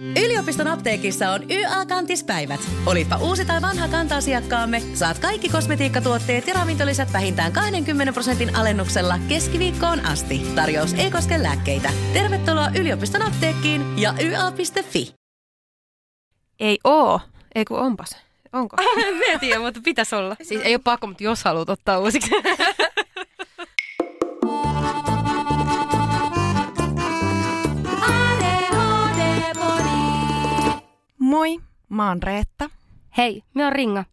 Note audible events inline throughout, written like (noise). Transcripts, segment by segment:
Yliopiston apteekissa on YA-kantispäivät. Olipa uusi tai vanha kanta-asiakkaamme, saat kaikki kosmetiikkatuotteet ja ravintolisät vähintään 20 prosentin alennuksella keskiviikkoon asti. Tarjous ei koske lääkkeitä. Tervetuloa yliopiston apteekkiin ja YA.fi. Ei oo. Ei kun onpas. Onko? (laughs) en tiedä, mutta pitäisi olla. Siis ei ole pakko, mutta jos haluat ottaa uusiksi. (laughs) Moi, mä oon Reetta Hei, me on Ringa.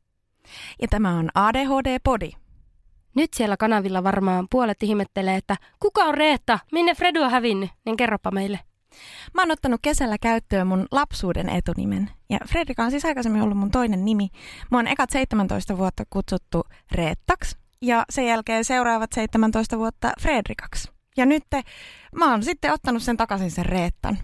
ja tämä on ADHD-podi. Nyt siellä kanavilla varmaan puolet ihmettelee, että kuka on Reetta, minne Fredu on hävinnyt, niin kerropa meille. Mä oon ottanut kesällä käyttöön mun lapsuuden etunimen. Ja Fredrika on siis aikaisemmin ollut mun toinen nimi. Mä oon ekat 17 vuotta kutsuttu Reettaksi ja sen jälkeen seuraavat 17 vuotta Fredrikaksi. Ja nyt mä oon sitten ottanut sen takaisin sen Reettan.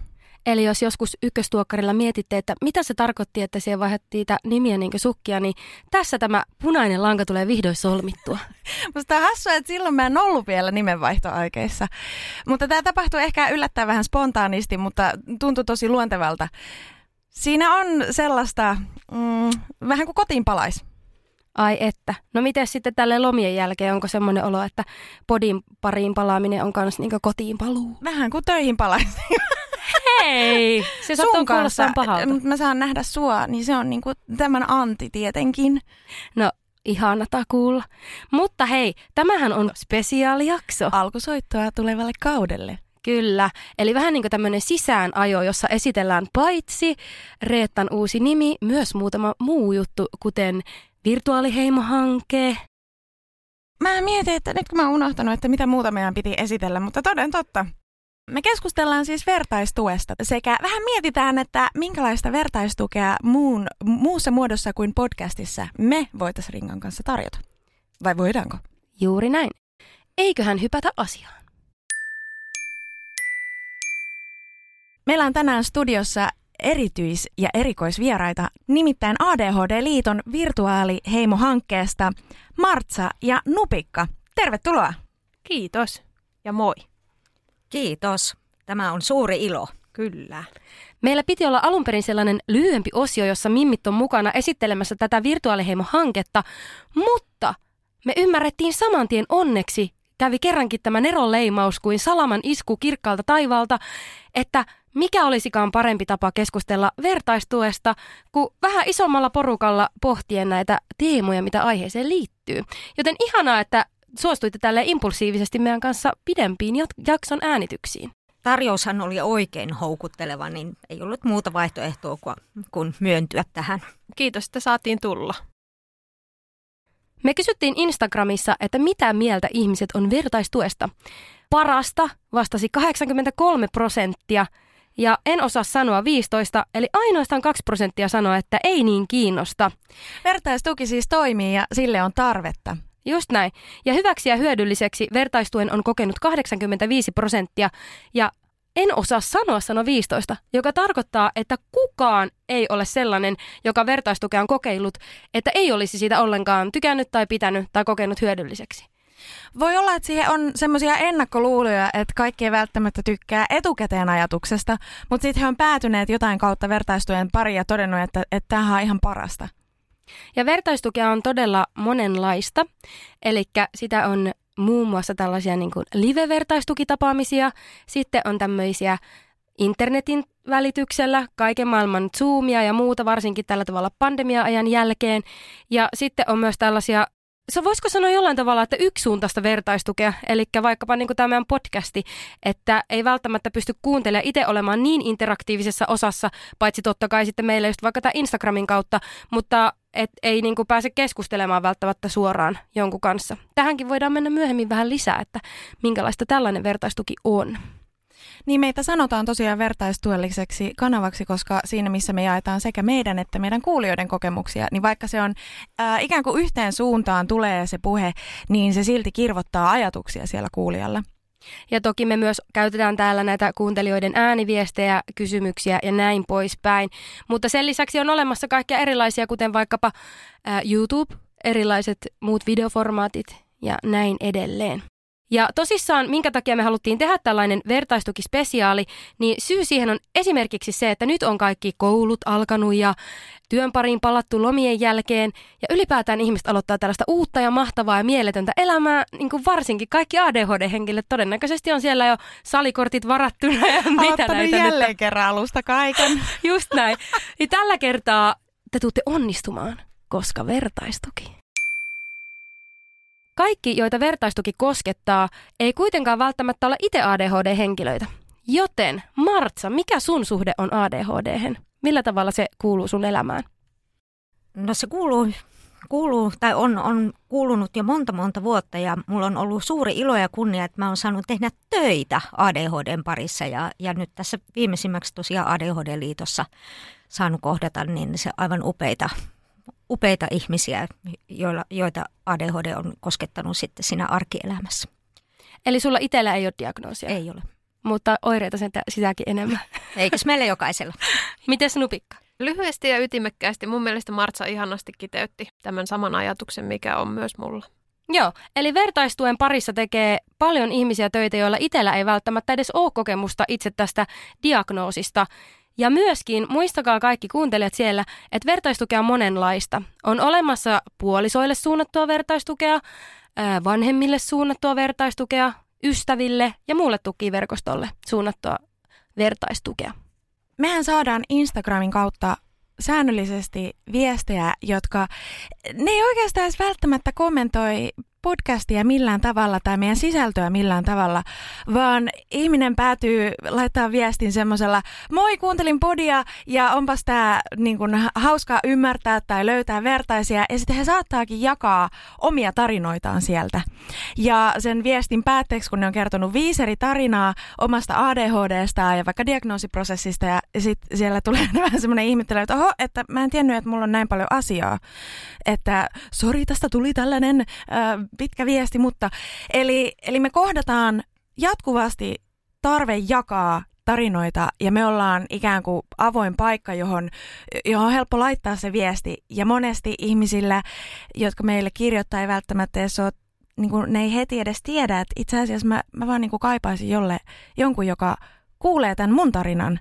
Eli jos joskus ykköstuokkarilla mietitte, että mitä se tarkoitti, että siellä vaihdettiin niitä nimiä niin sukkia, niin tässä tämä punainen lanka tulee vihdoin solmittua. (laughs) Musta on hassua, että silloin mä en ollut vielä nimenvaihtoaikeissa. Mutta tämä tapahtui ehkä yllättäen vähän spontaanisti, mutta tuntui tosi luontevalta. Siinä on sellaista, mm, vähän kuin kotiin palais. Ai että. No miten sitten tälle lomien jälkeen, onko semmoinen olo, että podin pariin palaaminen on myös niin kotiin paluu? Vähän kuin töihin palais. (laughs) Hei! Se kuulostaa pahalta. mutta mä saan nähdä sua, niin se on niinku tämän anti tietenkin. No, ihanata kuulla. Mutta hei, tämähän on spesiaalijakso. Alkusoittoa tulevalle kaudelle. Kyllä, eli vähän niin kuin tämmöinen sisäänajo, jossa esitellään paitsi Reettan uusi nimi, myös muutama muu juttu, kuten virtuaaliheimohanke. Mä mietin, että nyt kun mä oon unohtanut, että mitä muuta meidän piti esitellä, mutta toden totta. Me keskustellaan siis vertaistuesta sekä vähän mietitään, että minkälaista vertaistukea muun, muussa muodossa kuin podcastissa me voitaisiin Ringan kanssa tarjota. Vai voidaanko? Juuri näin. Eiköhän hypätä asiaan. Meillä on tänään studiossa erityis- ja erikoisvieraita, nimittäin ADHD-liiton virtuaaliheimo-hankkeesta Martsa ja Nupikka. Tervetuloa! Kiitos ja moi. Kiitos. Tämä on suuri ilo. Kyllä. Meillä piti olla alun perin sellainen lyhyempi osio, jossa Mimmit on mukana esittelemässä tätä virtuaaliheimo-hanketta, mutta me ymmärrettiin saman tien onneksi, kävi kerrankin tämä Neron leimaus kuin salaman isku kirkkaalta taivaalta, että mikä olisikaan parempi tapa keskustella vertaistuesta, kuin vähän isommalla porukalla pohtien näitä teemoja, mitä aiheeseen liittyy. Joten ihanaa, että suostuitte tälle impulsiivisesti meidän kanssa pidempiin jakson äänityksiin. Tarjoushan oli oikein houkutteleva, niin ei ollut muuta vaihtoehtoa kuin myöntyä tähän. Kiitos, että saatiin tulla. Me kysyttiin Instagramissa, että mitä mieltä ihmiset on vertaistuesta. Parasta vastasi 83 prosenttia ja en osaa sanoa 15, eli ainoastaan 2 prosenttia sanoa, että ei niin kiinnosta. Vertaistuki siis toimii ja sille on tarvetta. Just näin. Ja hyväksi ja hyödylliseksi vertaistuen on kokenut 85 prosenttia ja en osaa sanoa sano 15, joka tarkoittaa, että kukaan ei ole sellainen, joka vertaistukea on kokeillut, että ei olisi siitä ollenkaan tykännyt tai pitänyt tai kokenut hyödylliseksi. Voi olla, että siihen on semmoisia ennakkoluuloja, että kaikki ei välttämättä tykkää etukäteen ajatuksesta, mutta sitten he on päätyneet jotain kautta vertaistujen pari ja todennut, että, että tämähän on ihan parasta. Ja vertaistukea on todella monenlaista, eli sitä on muun muassa tällaisia niin kuin live-vertaistukitapaamisia, sitten on tämmöisiä internetin välityksellä, kaiken maailman Zoomia ja muuta, varsinkin tällä tavalla pandemia-ajan jälkeen. Ja sitten on myös tällaisia se voisiko sanoa jollain tavalla, että yksisuuntaista vertaistukea, eli vaikkapa niin kuin tämä meidän podcasti, että ei välttämättä pysty kuuntelemaan itse olemaan niin interaktiivisessa osassa, paitsi totta kai sitten meillä just vaikka tämä Instagramin kautta, mutta et ei niin kuin pääse keskustelemaan välttämättä suoraan jonkun kanssa. Tähänkin voidaan mennä myöhemmin vähän lisää, että minkälaista tällainen vertaistuki on. Niin meitä sanotaan tosiaan vertaistuelliseksi kanavaksi, koska siinä missä me jaetaan sekä meidän että meidän kuulijoiden kokemuksia, niin vaikka se on ää, ikään kuin yhteen suuntaan tulee se puhe, niin se silti kirvottaa ajatuksia siellä kuulijalla. Ja toki me myös käytetään täällä näitä kuuntelijoiden ääniviestejä, kysymyksiä ja näin poispäin. Mutta sen lisäksi on olemassa kaikkia erilaisia, kuten vaikkapa ää, YouTube, erilaiset muut videoformaatit ja näin edelleen. Ja tosissaan, minkä takia me haluttiin tehdä tällainen vertaistukispesiaali, niin syy siihen on esimerkiksi se, että nyt on kaikki koulut alkanut ja työn pariin palattu lomien jälkeen ja ylipäätään ihmiset aloittaa tällaista uutta ja mahtavaa ja mieletöntä elämää, niin kuin varsinkin kaikki ADHD-henkilöt todennäköisesti on siellä jo salikortit varattuna ja mitä näitä jälleen nyt. kerran alusta kaiken. (laughs) Just näin. Niin tällä kertaa te tuutte onnistumaan, koska vertaistuki. Kaikki, joita vertaistuki koskettaa, ei kuitenkaan välttämättä ole itse ADHD-henkilöitä. Joten, Martsa, mikä sun suhde on ADHD-hen? Millä tavalla se kuuluu sun elämään? No se kuuluu, kuuluu tai on, on kuulunut jo monta monta vuotta ja mulla on ollut suuri ilo ja kunnia, että mä oon saanut tehdä töitä ADHDn parissa ja, ja nyt tässä viimeisimmäksi tosiaan ADHD-liitossa saanut kohdata niin se aivan upeita, upeita ihmisiä, joilla, joita ADHD on koskettanut sitten siinä arkielämässä. Eli sulla itsellä ei ole diagnoosia, Ei ole. mutta oireita sen sitäkin enemmän. (laughs) Eikös meillä jokaisella? (laughs) Miten Nupikka? Lyhyesti ja ytimekkäästi mun mielestä Martsa ihanasti kiteytti tämän saman ajatuksen, mikä on myös mulla. Joo, eli vertaistuen parissa tekee paljon ihmisiä töitä, joilla itsellä ei välttämättä edes ole kokemusta itse tästä diagnoosista. Ja myöskin muistakaa kaikki kuuntelijat siellä, että vertaistukea on monenlaista. On olemassa puolisoille suunnattua vertaistukea, vanhemmille suunnattua vertaistukea, ystäville ja muulle tukiverkostolle suunnattua vertaistukea. Mehän saadaan Instagramin kautta säännöllisesti viestejä, jotka ne ei oikeastaan edes välttämättä kommentoi podcastia millään tavalla tai meidän sisältöä millään tavalla, vaan ihminen päätyy laittaa viestin semmoisella, moi kuuntelin podia ja onpas tää niin kun, hauskaa ymmärtää tai löytää vertaisia ja sitten he saattaakin jakaa omia tarinoitaan sieltä. Ja sen viestin päätteeksi, kun ne on kertonut viisi eri tarinaa omasta ADHDsta ja vaikka diagnoosiprosessista ja sitten siellä tulee (laughs) vähän semmoinen ihmettely, että oho, että mä en tiennyt, että mulla on näin paljon asiaa. Että sori, tästä tuli tällainen äh, pitkä viesti, mutta eli, eli me kohdataan jatkuvasti tarve jakaa tarinoita ja me ollaan ikään kuin avoin paikka, johon, johon on helppo laittaa se viesti. Ja monesti ihmisillä, jotka meille kirjoittaa, ei välttämättä edes ole, niin kuin, ne ei heti edes tiedä, että itse asiassa mä, mä vaan niin kuin kaipaisin jolle, jonkun, joka kuulee tämän mun tarinan.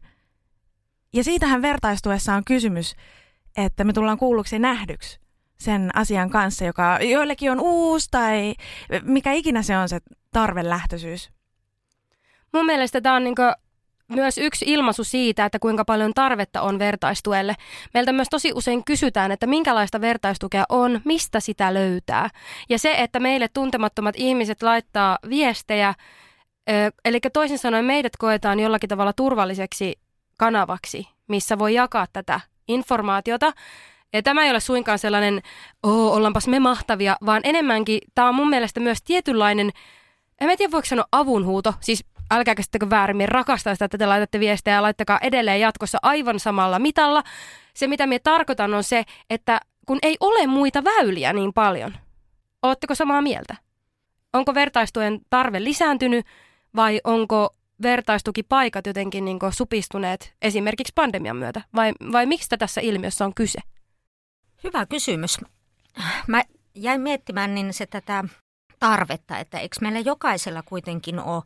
Ja siitähän vertaistuessa on kysymys, että me tullaan kuulluksi nähdyksi sen asian kanssa, joka joillekin on uusi tai mikä ikinä se on se tarvelähtöisyys. Mun mielestä tämä on niinku myös yksi ilmaisu siitä, että kuinka paljon tarvetta on vertaistuelle. Meiltä myös tosi usein kysytään, että minkälaista vertaistukea on, mistä sitä löytää. Ja se, että meille tuntemattomat ihmiset laittaa viestejä, eli toisin sanoen meidät koetaan jollakin tavalla turvalliseksi kanavaksi, missä voi jakaa tätä informaatiota. Ja tämä ei ole suinkaan sellainen, oo, ollaanpas me mahtavia, vaan enemmänkin tämä on mun mielestä myös tietynlainen, en tiedä voiko sanoa avunhuuto, siis älkää käsittäkö väärin, minä rakastan sitä, että te laitatte viestejä ja laittakaa edelleen jatkossa aivan samalla mitalla. Se, mitä minä tarkoitan, on se, että kun ei ole muita väyliä niin paljon. Oletteko samaa mieltä? Onko vertaistuen tarve lisääntynyt vai onko vertaistukipaikat jotenkin niin supistuneet esimerkiksi pandemian myötä? Vai, vai miksi tässä ilmiössä on kyse? Hyvä kysymys. Mä jäin miettimään niin se tätä tarvetta, että eikö meillä jokaisella kuitenkin ole,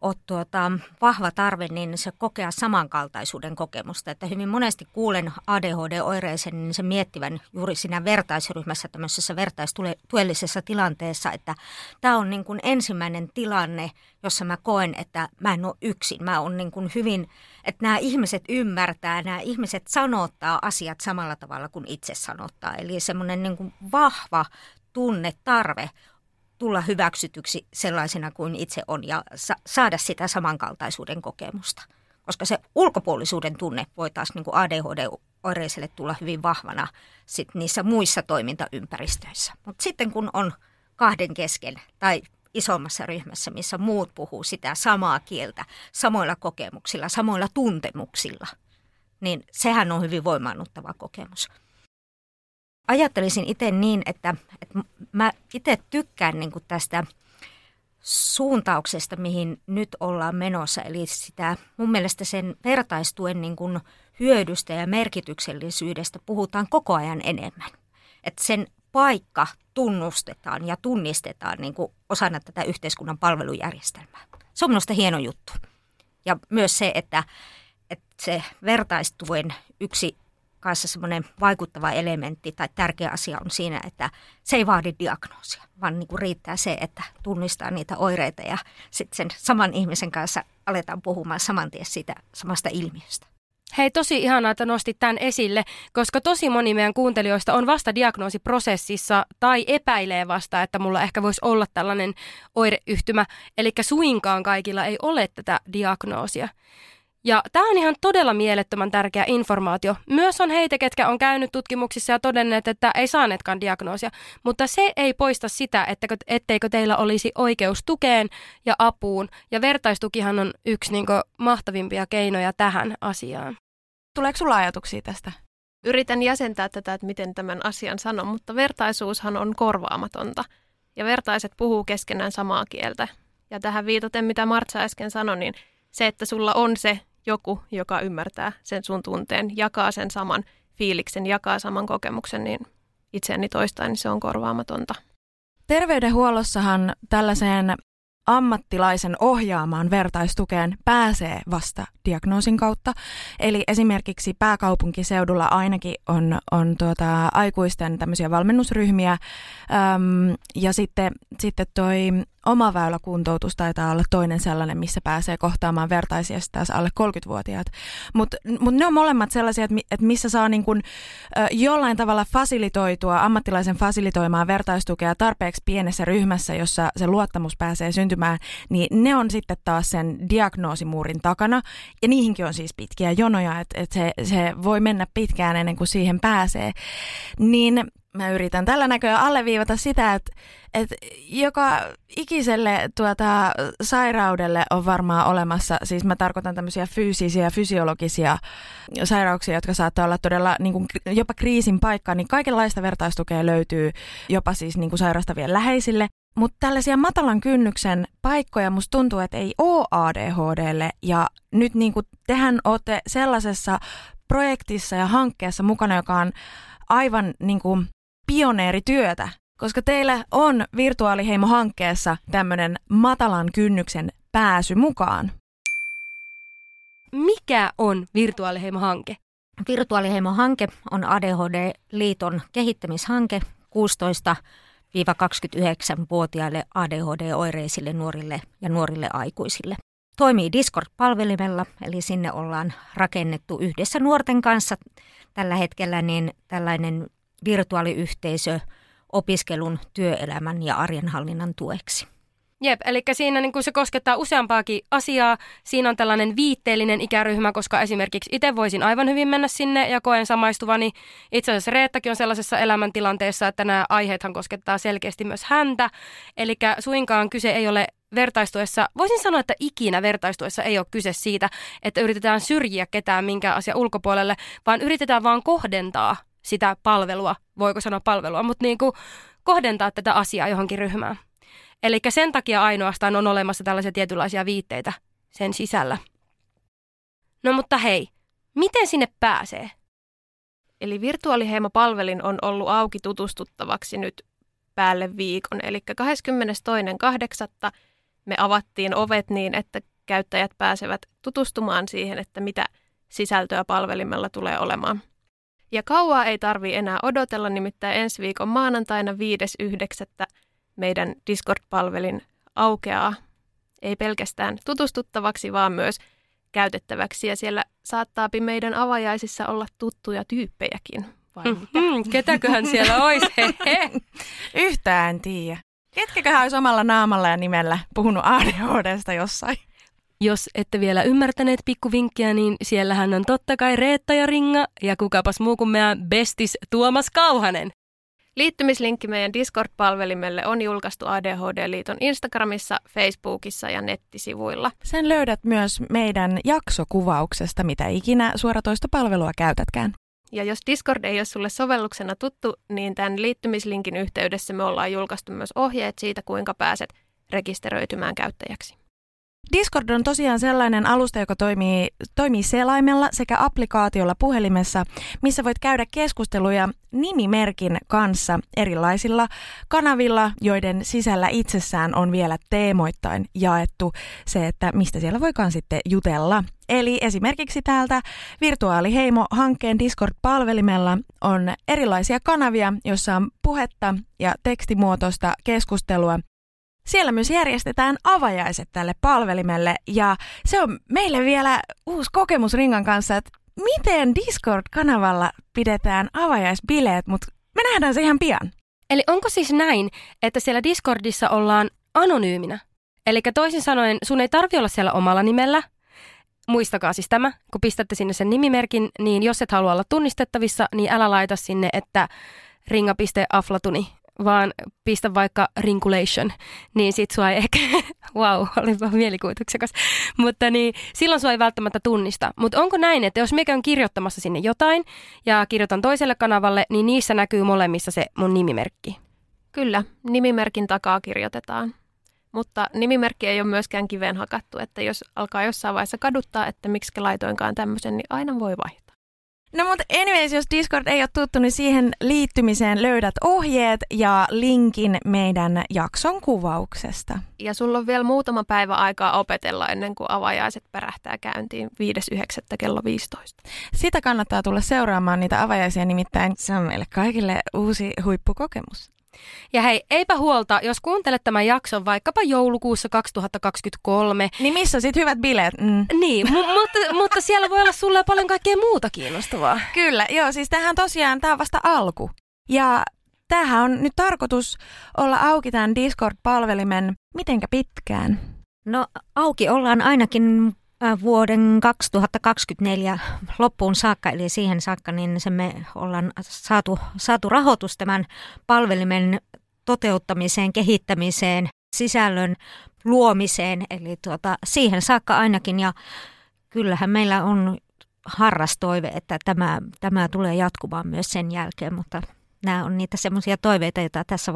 ole tuota, vahva tarve niin se kokea samankaltaisuuden kokemusta. Että hyvin monesti kuulen ADHD-oireisen niin se miettivän juuri siinä vertaisryhmässä, tämmöisessä vertaistuellisessa tilanteessa, että tämä on niin kuin ensimmäinen tilanne, jossa mä koen, että mä en ole yksin. Mä oon niin kuin hyvin, että nämä ihmiset ymmärtää, nämä ihmiset sanottaa asiat samalla tavalla kuin itse sanottaa. Eli semmoinen niin kuin vahva tunne, tarve tulla hyväksytyksi sellaisena kuin itse on ja sa- saada sitä samankaltaisuuden kokemusta. Koska se ulkopuolisuuden tunne voi taas niin ADHD-oireiselle tulla hyvin vahvana sit niissä muissa toimintaympäristöissä. Mutta sitten kun on kahden kesken tai isommassa ryhmässä, missä muut puhuu sitä samaa kieltä, samoilla kokemuksilla, samoilla tuntemuksilla, niin sehän on hyvin voimaannuttava kokemus ajattelisin itse niin, että, että mä itse tykkään niin tästä suuntauksesta, mihin nyt ollaan menossa. Eli sitä mun mielestä sen vertaistuen niin kuin hyödystä ja merkityksellisyydestä puhutaan koko ajan enemmän. Että sen vaikka tunnustetaan ja tunnistetaan niin kuin osana tätä yhteiskunnan palvelujärjestelmää. Se on minusta hieno juttu. Ja myös se, että, että se vertaistuen yksi kanssa semmoinen vaikuttava elementti tai tärkeä asia on siinä, että se ei vaadi diagnoosia, vaan niin kuin riittää se, että tunnistaa niitä oireita ja sitten sen saman ihmisen kanssa aletaan puhumaan saman tien siitä samasta ilmiöstä. Hei, tosi ihanaa, että nostit tämän esille, koska tosi moni meidän kuuntelijoista on vasta diagnoosiprosessissa tai epäilee vasta, että mulla ehkä voisi olla tällainen oireyhtymä. Eli suinkaan kaikilla ei ole tätä diagnoosia. Ja tämä on ihan todella mielettömän tärkeä informaatio. Myös on heitä, ketkä on käynyt tutkimuksissa ja todenneet, että ei saaneetkaan diagnoosia. Mutta se ei poista sitä, etteikö, etteikö teillä olisi oikeus tukeen ja apuun. Ja vertaistukihan on yksi niin kuin, mahtavimpia keinoja tähän asiaan. Tuleeko sulla ajatuksia tästä? Yritän jäsentää tätä, että miten tämän asian sanon, mutta vertaisuushan on korvaamatonta. Ja vertaiset puhuu keskenään samaa kieltä. Ja tähän viitaten, mitä Martsa äsken sanoi, niin se, että sulla on se joku, joka ymmärtää sen sun tunteen, jakaa sen saman fiiliksen, jakaa saman kokemuksen, niin itseäni toistaan, niin se on korvaamatonta. Terveydenhuollossahan tällaiseen ammattilaisen ohjaamaan vertaistukeen pääsee vasta diagnoosin kautta. Eli esimerkiksi pääkaupunkiseudulla ainakin on, on tuota, aikuisten tämmöisiä valmennusryhmiä äm, ja sitten, sitten toi oma väyläkuntoutus taitaa olla toinen sellainen, missä pääsee kohtaamaan vertaisia taas alle 30-vuotiaat. Mutta mut ne on molemmat sellaisia, että et missä saa niin kun, ö, jollain tavalla fasilitoitua, ammattilaisen fasilitoimaan vertaistukea tarpeeksi pienessä ryhmässä, jossa se luottamus pääsee syntymään, niin ne on sitten taas sen diagnoosimuurin takana. Ja niihinkin on siis pitkiä jonoja, että et se, se voi mennä pitkään ennen kuin siihen pääsee. Niin mä yritän tällä näköä alleviivata sitä, että, että joka ikiselle tuota, sairaudelle on varmaan olemassa, siis mä tarkoitan tämmöisiä fyysisiä fysiologisia sairauksia, jotka saattaa olla todella niin kuin, jopa kriisin paikka, niin kaikenlaista vertaistukea löytyy jopa siis niin kuin sairastavien läheisille. Mutta tällaisia matalan kynnyksen paikkoja musta tuntuu, että ei ole ADHDlle ja nyt niin kuin tehän olette sellaisessa projektissa ja hankkeessa mukana, joka on aivan niin kuin pioneerityötä, koska teillä on Virtuaaliheimo-hankkeessa tämmöinen matalan kynnyksen pääsy mukaan. Mikä on Virtuaaliheimo-hanke? Virtuaaliheimo-hanke on ADHD-liiton kehittämishanke 16-29-vuotiaille ADHD-oireisille nuorille ja nuorille aikuisille. Toimii Discord-palvelimella, eli sinne ollaan rakennettu yhdessä nuorten kanssa tällä hetkellä niin tällainen virtuaaliyhteisö opiskelun, työelämän ja arjenhallinnan tueksi. Jep, eli siinä niin se koskettaa useampaakin asiaa. Siinä on tällainen viitteellinen ikäryhmä, koska esimerkiksi itse voisin aivan hyvin mennä sinne ja koen samaistuvani. Itse asiassa Reettakin on sellaisessa elämäntilanteessa, että nämä aiheethan koskettaa selkeästi myös häntä. Eli suinkaan kyse ei ole vertaistuessa, voisin sanoa, että ikinä vertaistuessa ei ole kyse siitä, että yritetään syrjiä ketään minkä asia ulkopuolelle, vaan yritetään vaan kohdentaa sitä palvelua, voiko sanoa palvelua, mutta niin kuin kohdentaa tätä asiaa johonkin ryhmään. Eli sen takia ainoastaan on olemassa tällaisia tietynlaisia viitteitä sen sisällä. No mutta hei, miten sinne pääsee? Eli virtuaaliheimapalvelin on ollut auki tutustuttavaksi nyt päälle viikon. Eli 22.8. me avattiin ovet niin, että käyttäjät pääsevät tutustumaan siihen, että mitä sisältöä palvelimella tulee olemaan. Ja kauaa ei tarvi enää odotella, nimittäin ensi viikon maanantaina 5.9. meidän Discord-palvelin aukeaa ei pelkästään tutustuttavaksi, vaan myös käytettäväksi. Ja siellä saattaapi meidän avajaisissa olla tuttuja tyyppejäkin. Vai Mm, ketäköhän siellä olisi? Yhtään en tiedä. Ketkäköhän olisi omalla naamalla ja nimellä puhunut ADHDsta jossain? Jos ette vielä ymmärtäneet pikkuvinkkiä, niin siellähän on totta kai Reetta ja Ringa ja kukapas muu kuin meidän bestis Tuomas Kauhanen. Liittymislinkki meidän Discord-palvelimelle on julkaistu ADHD-liiton Instagramissa, Facebookissa ja nettisivuilla. Sen löydät myös meidän jaksokuvauksesta, mitä ikinä suoratoistopalvelua käytätkään. Ja jos Discord ei ole sulle sovelluksena tuttu, niin tämän liittymislinkin yhteydessä me ollaan julkaistu myös ohjeet siitä, kuinka pääset rekisteröitymään käyttäjäksi. Discord on tosiaan sellainen alusta, joka toimii, toimii selaimella sekä applikaatiolla puhelimessa, missä voit käydä keskusteluja nimimerkin kanssa erilaisilla kanavilla, joiden sisällä itsessään on vielä teemoittain jaettu se, että mistä siellä voikaan sitten jutella. Eli esimerkiksi täältä Virtuaaliheimo-hankkeen Discord-palvelimella on erilaisia kanavia, joissa on puhetta ja tekstimuotoista keskustelua siellä myös järjestetään avajaiset tälle palvelimelle ja se on meille vielä uusi kokemus Ringan kanssa, että miten Discord-kanavalla pidetään avajaisbileet, mutta me nähdään se ihan pian. Eli onko siis näin, että siellä Discordissa ollaan anonyyminä? Eli toisin sanoen, sun ei tarvi olla siellä omalla nimellä. Muistakaa siis tämä, kun pistätte sinne sen nimimerkin, niin jos et halua olla tunnistettavissa, niin älä laita sinne, että ringa.aflatuni vaan pistä vaikka rinkulation, niin sit sua ei (laughs) ehkä, wow, olipa mielikuvituksekas, mutta niin silloin sua ei välttämättä tunnista. Mutta onko näin, että jos mä käyn kirjoittamassa sinne jotain ja kirjoitan toiselle kanavalle, niin niissä näkyy molemmissa se mun nimimerkki? Kyllä, nimimerkin takaa kirjoitetaan. Mutta nimimerkki ei ole myöskään kiveen hakattu, että jos alkaa jossain vaiheessa kaduttaa, että miksi laitoinkaan tämmöisen, niin aina voi vaihtaa. No mutta anyways, jos Discord ei ole tuttu, niin siihen liittymiseen löydät ohjeet ja linkin meidän jakson kuvauksesta. Ja sulla on vielä muutama päivä aikaa opetella ennen kuin avajaiset pärähtää käyntiin 5.9. kello 15. Sitä kannattaa tulla seuraamaan niitä avajaisia, nimittäin se on meille kaikille uusi huippukokemus. Ja hei, eipä huolta, jos kuuntelet tämän jakson vaikkapa joulukuussa 2023. Niin missä sit hyvät bileet? Mm. Niin, mu- (laughs) mutta, mutta siellä voi olla sulle paljon kaikkea muuta kiinnostavaa. Kyllä, joo, siis tähän tosiaan, tämä on vasta alku. Ja tämähän on nyt tarkoitus olla auki tämän Discord-palvelimen mitenkä pitkään? No auki ollaan ainakin vuoden 2024 loppuun saakka, eli siihen saakka, niin se me ollaan saatu, saatu rahoitus tämän palvelimen toteuttamiseen, kehittämiseen, sisällön luomiseen, eli tuota, siihen saakka ainakin. Ja kyllähän meillä on harrastoive, että tämä, tämä tulee jatkumaan myös sen jälkeen, mutta nämä on niitä semmoisia toiveita, joita tässä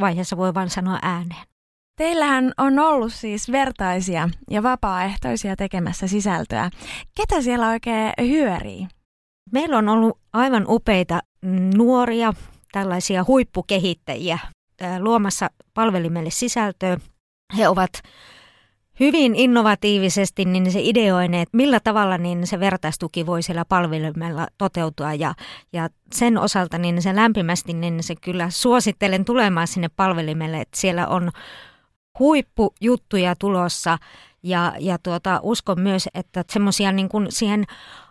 vaiheessa voi vain sanoa ääneen. Teillähän on ollut siis vertaisia ja vapaaehtoisia tekemässä sisältöä. Ketä siellä oikein hyörii? Meillä on ollut aivan upeita nuoria, tällaisia huippukehittäjiä luomassa palvelimelle sisältöä. He ovat hyvin innovatiivisesti niin se ideoineet, millä tavalla niin se vertaistuki voi siellä palvelimella toteutua ja, ja sen osalta niin se lämpimästi niin se kyllä suosittelen tulemaan sinne palvelimelle, että siellä on huippujuttuja tulossa. Ja, ja tuota, uskon myös, että semmoisia niin siihen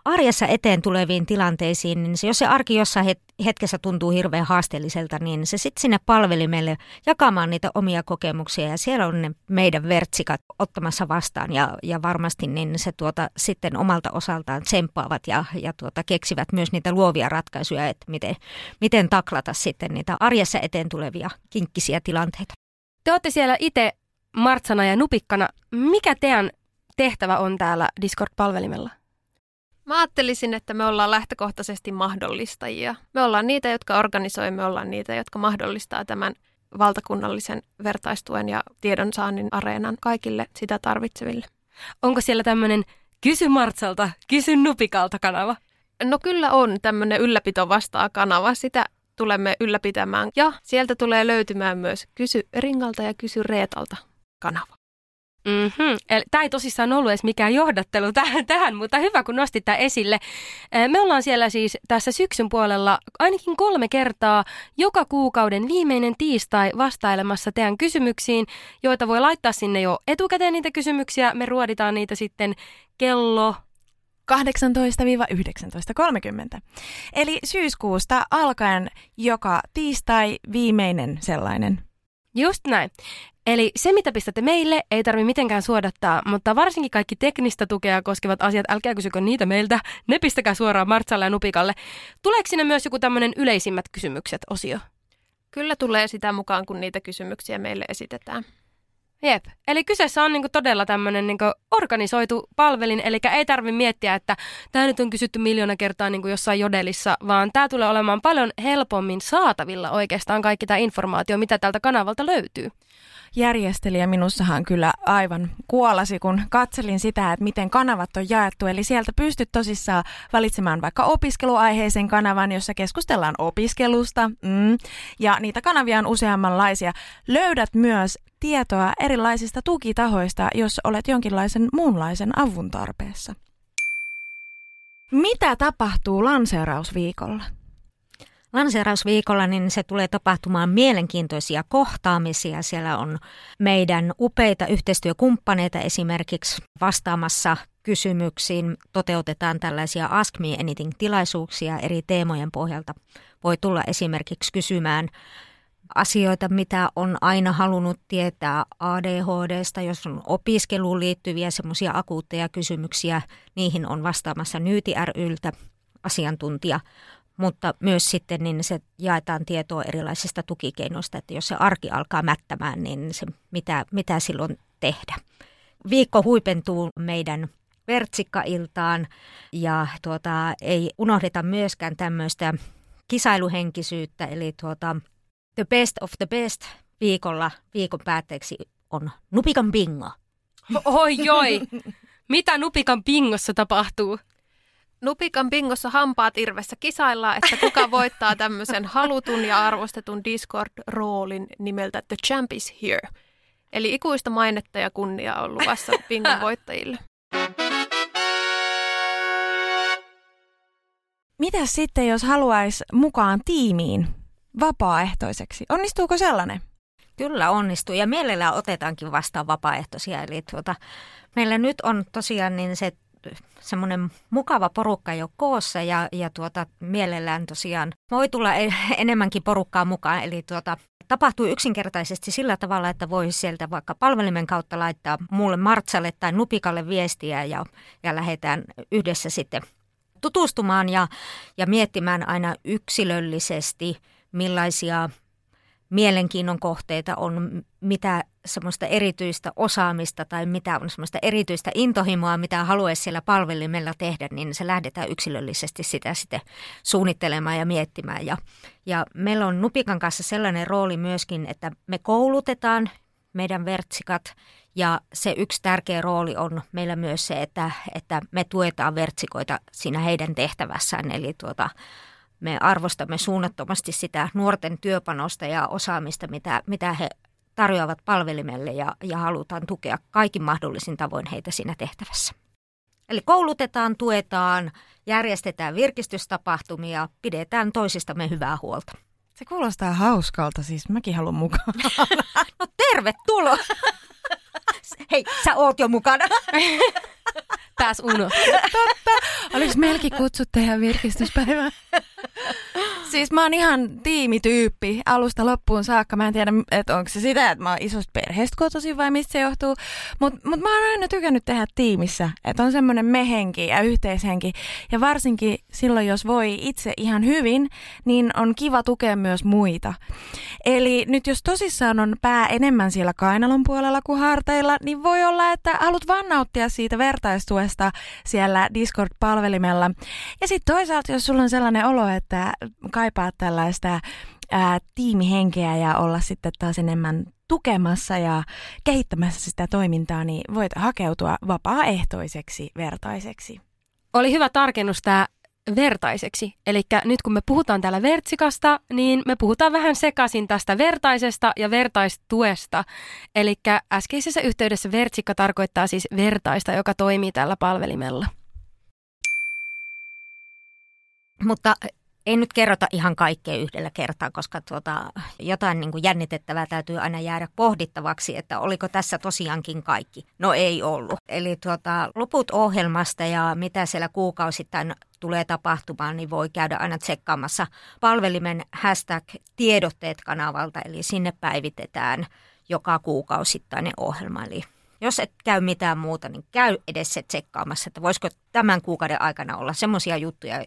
arjessa eteen tuleviin tilanteisiin, niin se, jos se arki jossain het- hetkessä tuntuu hirveän haasteelliselta, niin se sitten sinne palvelimelle jakamaan niitä omia kokemuksia. Ja siellä on ne meidän vertsikat ottamassa vastaan. Ja, ja varmasti niin se tuota, sitten omalta osaltaan tsemppaavat ja, ja tuota, keksivät myös niitä luovia ratkaisuja, että miten, miten taklata sitten niitä arjessa eteen tulevia kinkkisiä tilanteita. Te olette siellä itse Martsana ja Nupikkana. Mikä teidän tehtävä on täällä Discord-palvelimella? Mä ajattelisin, että me ollaan lähtökohtaisesti mahdollistajia. Me ollaan niitä, jotka organisoi, me ollaan niitä, jotka mahdollistaa tämän valtakunnallisen vertaistuen ja tiedonsaannin areenan kaikille sitä tarvitseville. Onko siellä tämmöinen kysy Martsalta, kysy Nupikalta kanava? No kyllä on tämmöinen ylläpito vastaa kanava. Sitä tulemme ylläpitämään. Ja sieltä tulee löytymään myös Kysy Ringalta ja Kysy Reetalta kanava. Mm-hmm. Tämä ei tosissaan ollut edes mikään johdattelu (laughs) tähän, tähän, mutta hyvä kun nostit tämä esille. Me ollaan siellä siis tässä syksyn puolella ainakin kolme kertaa joka kuukauden viimeinen tiistai vastailemassa teidän kysymyksiin, joita voi laittaa sinne jo etukäteen niitä kysymyksiä. Me ruoditaan niitä sitten kello 18-19.30. Eli syyskuusta alkaen joka tiistai viimeinen sellainen. Just näin. Eli se, mitä pistätte meille, ei tarvi mitenkään suodattaa, mutta varsinkin kaikki teknistä tukea koskevat asiat, älkää kysykö niitä meiltä, ne pistäkää suoraan Martsalle ja Nupikalle. Tuleeko sinne myös joku tämmöinen yleisimmät kysymykset osio? Kyllä tulee sitä mukaan, kun niitä kysymyksiä meille esitetään. Jep. Eli kyseessä on niinku todella tämmöinen niinku organisoitu palvelin, eli ei tarvi miettiä, että tämä nyt on kysytty miljoona kertaa niinku jossain jodelissa, vaan tämä tulee olemaan paljon helpommin saatavilla oikeastaan kaikki tämä informaatio, mitä tältä kanavalta löytyy järjestelijä minussahan kyllä aivan kuolasi, kun katselin sitä, että miten kanavat on jaettu. Eli sieltä pystyt tosissaan valitsemaan vaikka opiskeluaiheisen kanavan, jossa keskustellaan opiskelusta. Mm, ja niitä kanavia on useammanlaisia. Löydät myös tietoa erilaisista tukitahoista, jos olet jonkinlaisen muunlaisen avun tarpeessa. Mitä tapahtuu lanseerausviikolla? lanseerausviikolla, niin se tulee tapahtumaan mielenkiintoisia kohtaamisia. Siellä on meidän upeita yhteistyökumppaneita esimerkiksi vastaamassa kysymyksiin. Toteutetaan tällaisia Ask Me Anything-tilaisuuksia eri teemojen pohjalta. Voi tulla esimerkiksi kysymään asioita, mitä on aina halunnut tietää ADHDsta, jos on opiskeluun liittyviä semmoisia akuutteja kysymyksiä. Niihin on vastaamassa Nyyti ryltä asiantuntija mutta myös sitten niin se jaetaan tietoa erilaisista tukikeinoista, että jos se arki alkaa mättämään, niin se mitä, mitä silloin tehdä. Viikko huipentuu meidän vertsikkailtaan ja tuota, ei unohdeta myöskään tämmöistä kisailuhenkisyyttä, eli tuota, the best of the best viikolla viikon päätteeksi on Nupikan bingo. Oi joi, mitä Nupikan bingossa tapahtuu? Nupikan bingossa hampaat irvessä kisaillaan, että kuka (laughs) voittaa tämmöisen halutun ja arvostetun Discord-roolin nimeltä The Champ is Here. Eli ikuista mainetta ja kunnia on luvassa (laughs) bingon voittajille. Mitä sitten, jos haluaisi mukaan tiimiin vapaaehtoiseksi? Onnistuuko sellainen? Kyllä onnistuu ja mielellään otetaankin vastaan vapaaehtoisia. Eli tuota, meillä nyt on tosiaan niin se semmoinen mukava porukka jo koossa ja, ja tuota, mielellään tosiaan voi tulla e-, enemmänkin porukkaa mukaan. Eli tuota, tapahtuu yksinkertaisesti sillä tavalla, että voi sieltä vaikka palvelimen kautta laittaa mulle Martsalle tai Nupikalle viestiä ja, ja lähdetään yhdessä sitten tutustumaan ja, ja miettimään aina yksilöllisesti, millaisia mielenkiinnon kohteita on, mitä semmoista erityistä osaamista tai mitä on semmoista erityistä intohimoa, mitä haluaisi siellä palvelimella tehdä, niin se lähdetään yksilöllisesti sitä sitten suunnittelemaan ja miettimään. Ja, ja meillä on Nupikan kanssa sellainen rooli myöskin, että me koulutetaan meidän vertsikat ja se yksi tärkeä rooli on meillä myös se, että, että me tuetaan vertsikoita siinä heidän tehtävässään. Eli tuota, me arvostamme suunnattomasti sitä nuorten työpanosta ja osaamista, mitä, mitä he tarjoavat palvelimelle ja, ja halutaan tukea kaikin mahdollisin tavoin heitä siinä tehtävässä. Eli koulutetaan, tuetaan, järjestetään virkistystapahtumia, pidetään toisistamme hyvää huolta. Se kuulostaa hauskalta, siis mäkin haluan mukaan. (laughs) No tervetuloa! Hei, sä oot jo mukana. (laughs) Pääs uno. Totta. Oliko meilläkin kutsut tehdä virkistyspäivää? Siis mä oon ihan tiimityyppi alusta loppuun saakka. Mä en tiedä, että onko se sitä, että mä oon isosta perheestä kotoisin vai mistä se johtuu. Mutta mut mä oon aina tykännyt tehdä tiimissä. Että on semmoinen mehenki ja yhteishenki. Ja varsinkin silloin, jos voi itse ihan hyvin, niin on kiva tukea myös muita. Eli nyt jos tosissaan on pää enemmän siellä kainalon puolella kuin harteilla, niin voi olla, että haluat vaan nauttia siitä vertaistuesta siellä Discord-palvelimella. Ja sitten toisaalta, jos sulla on sellainen olo, että kaipaa tällaista ää, tiimihenkeä ja olla sitten taas enemmän tukemassa ja kehittämässä sitä toimintaa, niin voit hakeutua vapaaehtoiseksi vertaiseksi. Oli hyvä tarkennus tämä vertaiseksi. Eli nyt kun me puhutaan täällä vertsikasta, niin me puhutaan vähän sekaisin tästä vertaisesta ja vertaistuesta. Eli äskeisessä yhteydessä vertsikka tarkoittaa siis vertaista, joka toimii tällä palvelimella. Mutta ei nyt kerrota ihan kaikkea yhdellä kertaa, koska tuota, jotain niin kuin jännitettävää täytyy aina jäädä pohdittavaksi, että oliko tässä tosiaankin kaikki. No ei ollut. Eli tuota, loput ohjelmasta ja mitä siellä kuukausittain tulee tapahtumaan, niin voi käydä aina tsekkaamassa palvelimen hashtag tiedotteet kanavalta, eli sinne päivitetään joka kuukausittainen ohjelma. Eli jos et käy mitään muuta, niin käy edes se tsekkaamassa, että voisiko tämän kuukauden aikana olla semmoisia juttuja,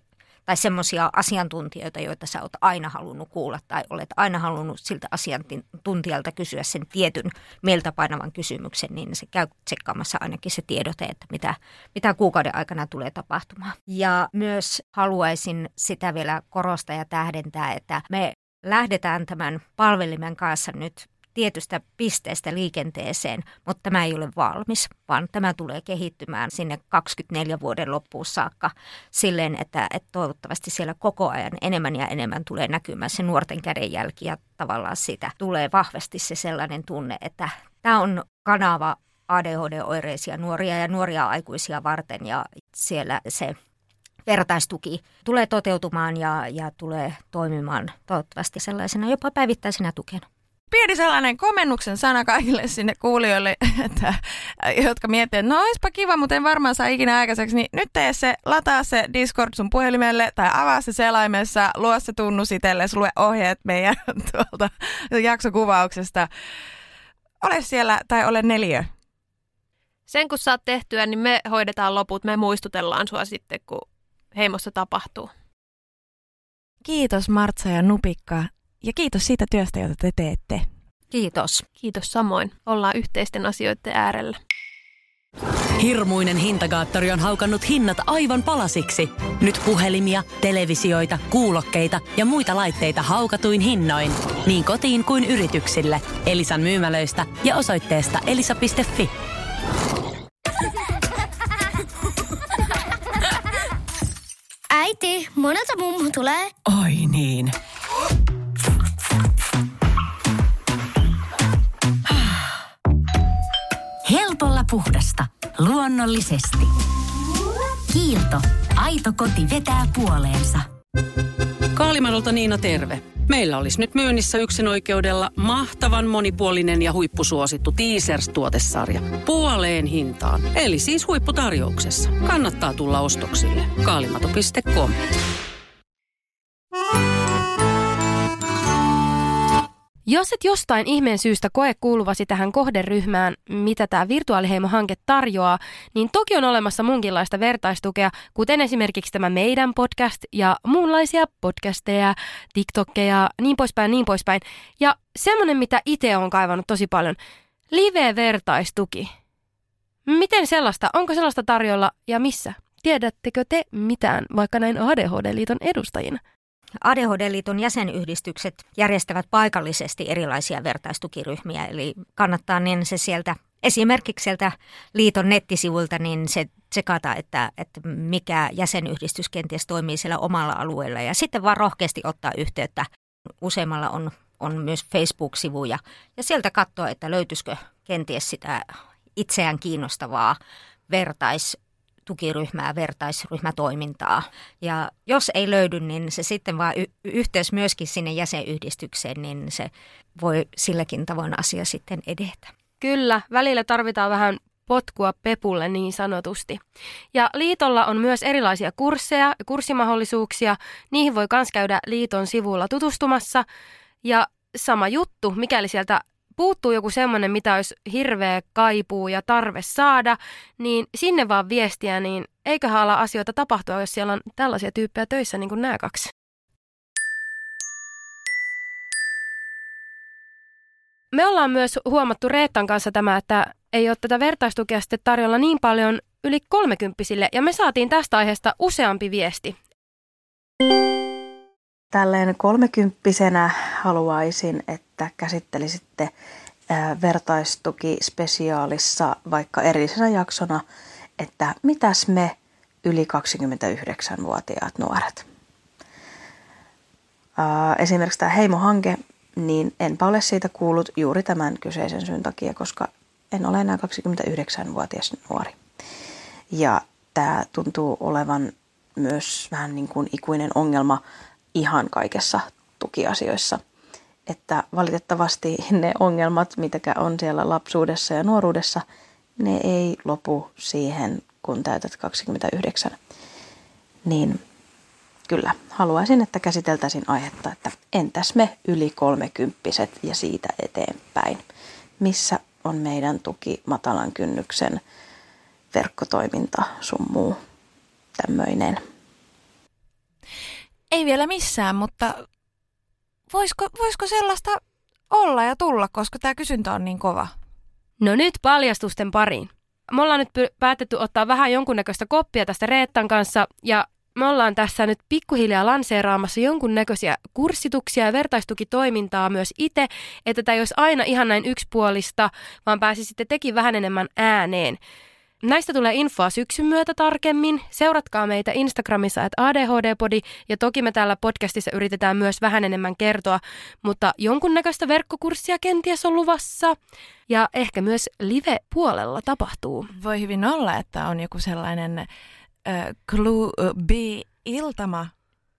tai semmoisia asiantuntijoita, joita sä oot aina halunnut kuulla tai olet aina halunnut siltä asiantuntijalta kysyä sen tietyn mieltä painavan kysymyksen, niin se käy tsekkaamassa ainakin se tiedote, että mitä, mitä kuukauden aikana tulee tapahtumaan. Ja myös haluaisin sitä vielä korostaa ja tähdentää, että me lähdetään tämän palvelimen kanssa nyt tietystä pisteestä liikenteeseen, mutta tämä ei ole valmis, vaan tämä tulee kehittymään sinne 24 vuoden loppuun saakka silleen, että, että toivottavasti siellä koko ajan enemmän ja enemmän tulee näkymään se nuorten kädenjälki ja tavallaan siitä tulee vahvasti se sellainen tunne, että tämä on kanava ADHD-oireisia nuoria ja nuoria aikuisia varten ja siellä se vertaistuki tulee toteutumaan ja, ja tulee toimimaan toivottavasti sellaisena jopa päivittäisenä tukena pieni sellainen komennuksen sana kaikille sinne kuulijoille, (laughs) että, jotka miettivät, että no olisipa kiva, mutta en varmaan saa ikinä aikaiseksi, niin nyt tee se, lataa se Discord sun puhelimelle tai avaa se selaimessa, luo se tunnus itsellesi, lue ohjeet meidän (laughs) tuolta jaksokuvauksesta. Ole siellä tai ole neljä. Sen kun saat tehtyä, niin me hoidetaan loput, me muistutellaan sua sitten, kun heimossa tapahtuu. Kiitos Martsa ja Nupikka ja kiitos siitä työstä, jota te teette. Kiitos. Kiitos samoin. Ollaan yhteisten asioiden äärellä. Hirmuinen hintakaattori on haukannut hinnat aivan palasiksi. Nyt puhelimia, televisioita, kuulokkeita ja muita laitteita haukatuin hinnoin. Niin kotiin kuin yrityksille. Elisan myymälöistä ja osoitteesta elisa.fi. Äiti, monelta mummu tulee. Oi niin. Helpolla puhdasta. Luonnollisesti. Kiilto. Aito koti vetää puoleensa. Kaalimadolta Niina terve. Meillä olisi nyt myynnissä yksin oikeudella mahtavan monipuolinen ja huippusuosittu Teasers-tuotesarja. Puoleen hintaan. Eli siis huipputarjouksessa. Kannattaa tulla ostoksille. Kaalimato.com Jos et jostain ihmeen syystä koe kuuluvasi tähän kohderyhmään, mitä tämä virtuaaliheimo-hanke tarjoaa, niin toki on olemassa munkinlaista vertaistukea, kuten esimerkiksi tämä meidän podcast ja muunlaisia podcasteja, TikTokkeja, niin poispäin, niin poispäin. Ja semmonen, mitä itse on kaivannut tosi paljon, live-vertaistuki. Miten sellaista? Onko sellaista tarjolla ja missä? Tiedättekö te mitään vaikka näin ADHD-liiton edustajina? ADHD-liiton jäsenyhdistykset järjestävät paikallisesti erilaisia vertaistukiryhmiä, eli kannattaa niin se sieltä esimerkiksi sieltä liiton nettisivuilta niin se tsekata, että, että mikä jäsenyhdistys kenties toimii siellä omalla alueella ja sitten vaan rohkeasti ottaa yhteyttä. Useammalla on, on myös Facebook-sivuja ja sieltä katsoa, että löytyisikö kenties sitä itseään kiinnostavaa vertais tukiryhmää, vertaisryhmätoimintaa. Ja jos ei löydy, niin se sitten vaan y- yhteys myöskin sinne jäsenyhdistykseen, niin se voi silläkin tavoin asia sitten edetä. Kyllä, välillä tarvitaan vähän potkua pepulle niin sanotusti. Ja liitolla on myös erilaisia kursseja ja kurssimahdollisuuksia. Niihin voi myös käydä liiton sivulla tutustumassa. Ja sama juttu, mikäli sieltä puuttuu joku semmoinen, mitä olisi hirveä kaipuu ja tarve saada, niin sinne vaan viestiä, niin eiköhän ala asioita tapahtua, jos siellä on tällaisia tyyppejä töissä niin kuin nämä kaksi. Me ollaan myös huomattu Reettan kanssa tämä, että ei ole tätä vertaistukea sitten tarjolla niin paljon yli kolmekymppisille, ja me saatiin tästä aiheesta useampi viesti. Tälleen kolmekymppisenä haluaisin, että käsittelisitte vertaistuki spesiaalissa vaikka erillisenä jaksona, että mitäs me yli 29-vuotiaat nuoret. Esimerkiksi tämä Heimo-hanke, niin enpä ole siitä kuullut juuri tämän kyseisen syyn takia, koska en ole enää 29-vuotias nuori. Ja tämä tuntuu olevan myös vähän niin kuin ikuinen ongelma ihan kaikessa tukiasioissa. Että valitettavasti ne ongelmat, mitä on siellä lapsuudessa ja nuoruudessa, ne ei lopu siihen, kun täytät 29. Niin kyllä, haluaisin, että käsiteltäisiin aihetta, että entäs me yli kolmekymppiset ja siitä eteenpäin. Missä on meidän tuki matalan kynnyksen verkkotoiminta sun muu tämmöinen Ei vielä missään, mutta voisiko, voisiko sellaista olla ja tulla, koska tämä kysyntä on niin kova? No nyt paljastusten pariin. Me ollaan nyt päätetty ottaa vähän jonkunnäköistä koppia tästä Reettan kanssa ja me ollaan tässä nyt pikkuhiljaa lanseeraamassa jonkunnäköisiä kurssituksia ja vertaistukitoimintaa myös itse, että tämä ei olisi aina ihan näin yksipuolista, vaan pääsisitte tekin vähän enemmän ääneen. Näistä tulee infoa syksyn myötä tarkemmin. Seuratkaa meitä Instagramissa at ADHD-podi ja toki me täällä podcastissa yritetään myös vähän enemmän kertoa, mutta jonkunnäköistä verkkokurssia kenties on luvassa. Ja ehkä myös live-puolella tapahtuu. Voi hyvin olla, että on joku sellainen äh, Clue B-iltama,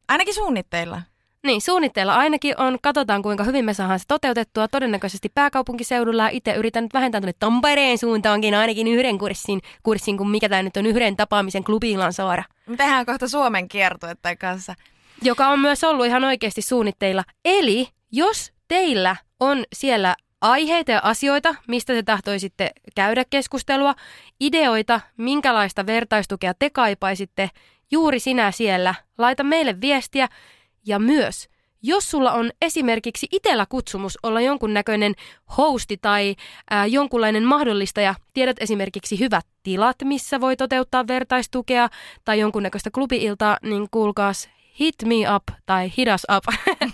ainakin suunnitteilla. Niin, suunnitteilla ainakin on. Katsotaan, kuinka hyvin me saadaan se toteutettua. Todennäköisesti pääkaupunkiseudulla itse yritän nyt vähentää tuonne Tampereen suuntaankin ainakin yhden kurssin, kurssin kun mikä tämä nyt on yhden tapaamisen klubiillan saara. Me tehdään kohta Suomen kiertuetta kanssa. Joka on myös ollut ihan oikeasti suunnitteilla. Eli jos teillä on siellä aiheita ja asioita, mistä te tahtoisitte käydä keskustelua, ideoita, minkälaista vertaistukea te kaipaisitte, juuri sinä siellä, laita meille viestiä ja myös, jos sulla on esimerkiksi itellä kutsumus olla jonkunnäköinen hosti tai ää, jonkunlainen mahdollistaja, tiedät esimerkiksi hyvät tilat, missä voi toteuttaa vertaistukea tai jonkunnäköistä klubiiltaa, niin kuulkaas hit me up tai hidas up. (laughs)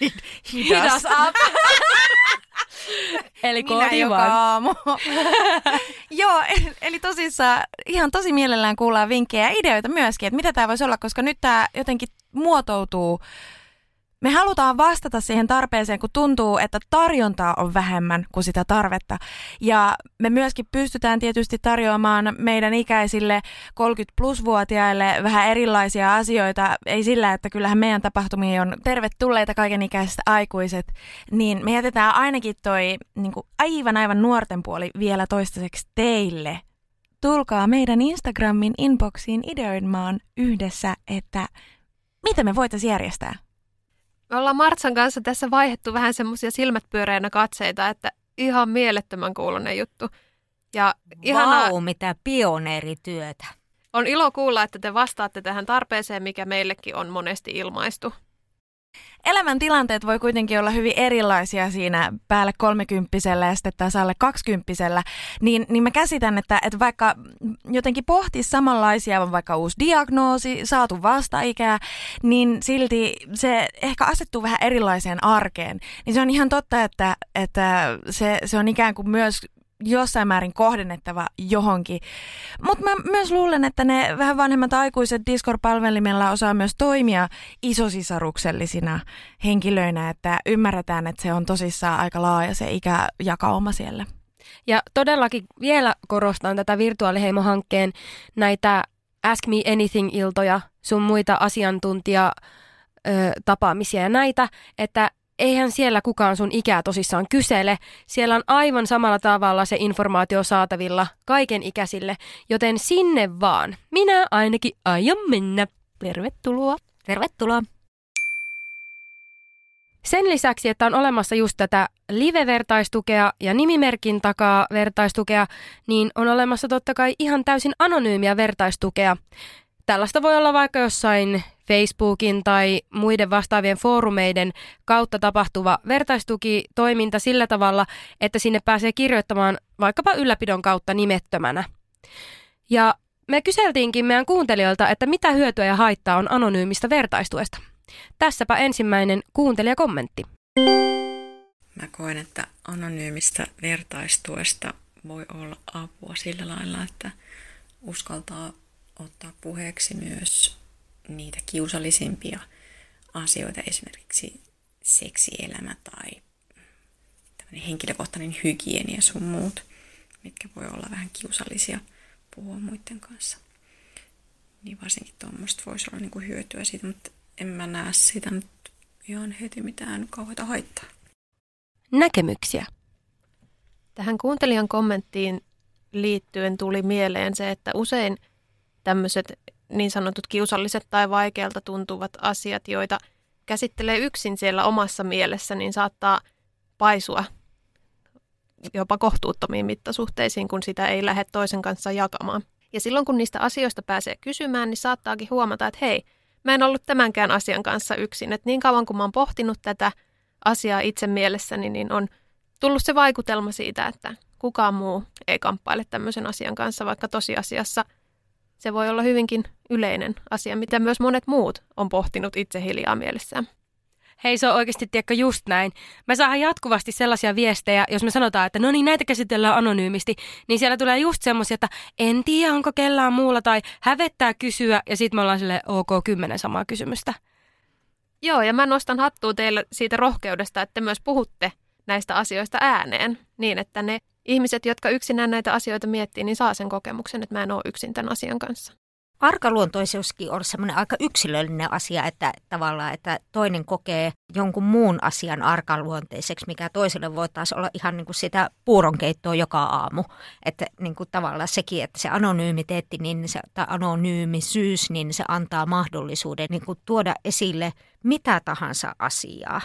Hidas, hidas up. (laughs) Eli Minä joka aamu. (laughs) Joo, eli tosissaan ihan tosi mielellään kuullaan vinkkejä ja ideoita myöskin, että mitä tämä voisi olla, koska nyt tämä jotenkin muotoutuu me halutaan vastata siihen tarpeeseen, kun tuntuu, että tarjontaa on vähemmän kuin sitä tarvetta. Ja me myöskin pystytään tietysti tarjoamaan meidän ikäisille 30-plus-vuotiaille vähän erilaisia asioita. Ei sillä, että kyllähän meidän tapahtumia on tervetulleita kaikenikäiset aikuiset. Niin me jätetään ainakin toi niin aivan aivan nuorten puoli vielä toistaiseksi teille. Tulkaa meidän Instagramin inboxiin ideoimaan yhdessä, että mitä me voitaisiin järjestää. Me ollaan Martsan kanssa tässä vaihettu vähän semmoisia silmät pyöreänä katseita, että ihan mielettömän kuulonen juttu. Ja ihanaa, Vau, mitä pioneerityötä. On ilo kuulla, että te vastaatte tähän tarpeeseen, mikä meillekin on monesti ilmaistu elämäntilanteet voi kuitenkin olla hyvin erilaisia siinä päälle kolmekymppisellä ja sitten taas alle kaksikymppisellä, niin, niin mä käsitän, että, että vaikka jotenkin pohtis samanlaisia, vaikka uusi diagnoosi, saatu vastaikää, niin silti se ehkä asettuu vähän erilaiseen arkeen. Niin se on ihan totta, että, että se, se on ikään kuin myös jossain määrin kohdennettava johonkin. Mutta mä myös luulen, että ne vähän vanhemmat aikuiset Discord-palvelimella osaa myös toimia isosisaruksellisina henkilöinä, että ymmärretään, että se on tosissaan aika laaja se ikäjakauma siellä. Ja todellakin vielä korostan tätä virtuaaliheimohankkeen näitä Ask Me Anything-iltoja, sun muita asiantuntija tapaamisia ja näitä, että eihän siellä kukaan sun ikää tosissaan kysele. Siellä on aivan samalla tavalla se informaatio saatavilla kaiken ikäisille, joten sinne vaan. Minä ainakin aion mennä. Tervetuloa. Tervetuloa. Sen lisäksi, että on olemassa just tätä live-vertaistukea ja nimimerkin takaa vertaistukea, niin on olemassa totta kai ihan täysin anonyymiä vertaistukea. Tällaista voi olla vaikka jossain Facebookin tai muiden vastaavien foorumeiden kautta tapahtuva vertaistukitoiminta sillä tavalla, että sinne pääsee kirjoittamaan vaikkapa ylläpidon kautta nimettömänä. Ja me kyseltiinkin meidän kuuntelijoilta, että mitä hyötyä ja haittaa on anonyymistä vertaistuesta. Tässäpä ensimmäinen kuuntelijakommentti. Mä koen, että anonyymistä vertaistuesta voi olla apua sillä lailla, että uskaltaa ottaa puheeksi myös niitä kiusallisimpia asioita, esimerkiksi seksielämä tai henkilökohtainen hygienia sun muut, mitkä voi olla vähän kiusallisia puhua muiden kanssa. Niin varsinkin tuommoista voisi olla niinku hyötyä siitä, mutta en mä näe sitä nyt ihan heti mitään kauheita haittaa. Näkemyksiä. Tähän kuuntelijan kommenttiin liittyen tuli mieleen se, että usein – tämmöiset niin sanotut kiusalliset tai vaikealta tuntuvat asiat, joita käsittelee yksin siellä omassa mielessä, niin saattaa paisua jopa kohtuuttomiin mittasuhteisiin, kun sitä ei lähde toisen kanssa jakamaan. Ja silloin kun niistä asioista pääsee kysymään, niin saattaakin huomata, että hei, mä en ollut tämänkään asian kanssa yksin. Et niin kauan kun mä oon pohtinut tätä asiaa itse mielessäni, niin on tullut se vaikutelma siitä, että kukaan muu ei kamppaile tämmöisen asian kanssa, vaikka tosiasiassa se voi olla hyvinkin yleinen asia, mitä myös monet muut on pohtinut itse hiljaa mielessään. Hei, se on oikeasti tiedätkö, just näin. Mä saan jatkuvasti sellaisia viestejä, jos me sanotaan, että no niin, näitä käsitellään anonyymisti, niin siellä tulee just semmoisia, että en tiedä, onko kellään muulla, tai hävettää kysyä, ja sitten me ollaan sille ok, kymmenen samaa kysymystä. Joo, ja mä nostan hattua teille siitä rohkeudesta, että myös puhutte näistä asioista ääneen, niin että ne ihmiset, jotka yksinään näitä asioita miettii, niin saa sen kokemuksen, että mä en ole yksin tämän asian kanssa arkaluontoisuuskin on semmoinen aika yksilöllinen asia, että tavallaan, että toinen kokee jonkun muun asian arkaluonteiseksi, mikä toiselle voi taas olla ihan niin kuin sitä puuronkeittoa joka aamu. Että niin kuin tavallaan sekin, että se anonyymiteetti niin se, tai anonyymisyys, niin se antaa mahdollisuuden niin kuin tuoda esille mitä tahansa asiaa.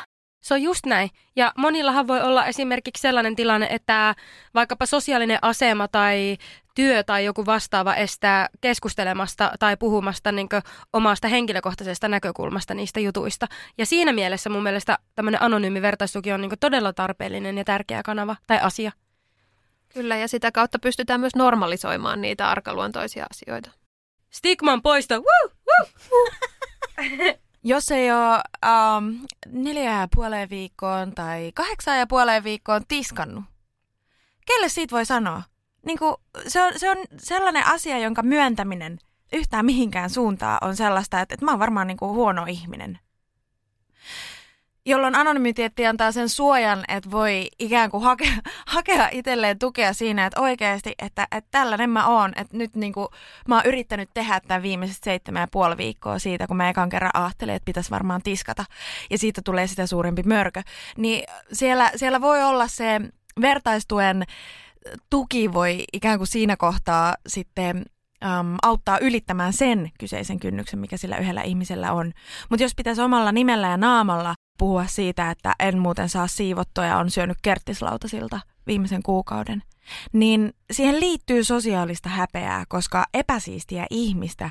Se on just näin. Ja monillahan voi olla esimerkiksi sellainen tilanne, että vaikkapa sosiaalinen asema tai työ tai joku vastaava estää keskustelemasta tai puhumasta niin omasta henkilökohtaisesta näkökulmasta niistä jutuista. Ja siinä mielessä mun mielestä tämmöinen anonyymi vertaistuki on niin todella tarpeellinen ja tärkeä kanava tai asia. Kyllä, ja sitä kautta pystytään myös normalisoimaan niitä arkaluontoisia asioita. Stigman poisto! Woo! Woo! (laughs) Jos ei ole um, neljä ja puoleen viikkoon tai kahdeksan ja puoleen viikkoon tiskannut, kelle siitä voi sanoa? Niin kuin, se, on, se on sellainen asia, jonka myöntäminen yhtään mihinkään suuntaan on sellaista, että, että mä oon varmaan niin kuin huono ihminen jolloin anonymiteetti antaa sen suojan, että voi ikään kuin hakea, (laughs) hakea itselleen tukea siinä, että oikeasti, että, että tällainen mä oon, että nyt niin kuin, mä oon yrittänyt tehdä tämän viimeiset seitsemän ja puoli viikkoa siitä, kun mä ekan kerran ajattelin, että pitäisi varmaan tiskata, ja siitä tulee sitä suurempi mörkö, niin siellä, siellä voi olla se vertaistuen tuki voi ikään kuin siinä kohtaa sitten um, auttaa ylittämään sen kyseisen kynnyksen, mikä sillä yhdellä ihmisellä on. Mutta jos pitäisi omalla nimellä ja naamalla puhua siitä, että en muuten saa siivottua ja on syönyt kerttislautasilta viimeisen kuukauden, niin siihen liittyy sosiaalista häpeää, koska epäsiistiä ihmistä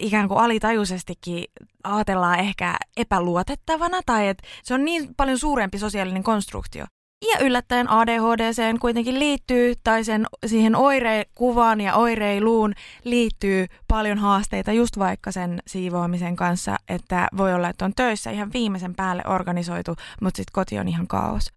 ikään kuin alitajuisestikin ajatellaan ehkä epäluotettavana tai että se on niin paljon suurempi sosiaalinen konstruktio, ja yllättäen ADHD kuitenkin liittyy, tai sen siihen oirekuvaan ja oireiluun liittyy paljon haasteita just vaikka sen siivoamisen kanssa, että voi olla, että on töissä ihan viimeisen päälle organisoitu, mutta sitten koti on ihan kaos.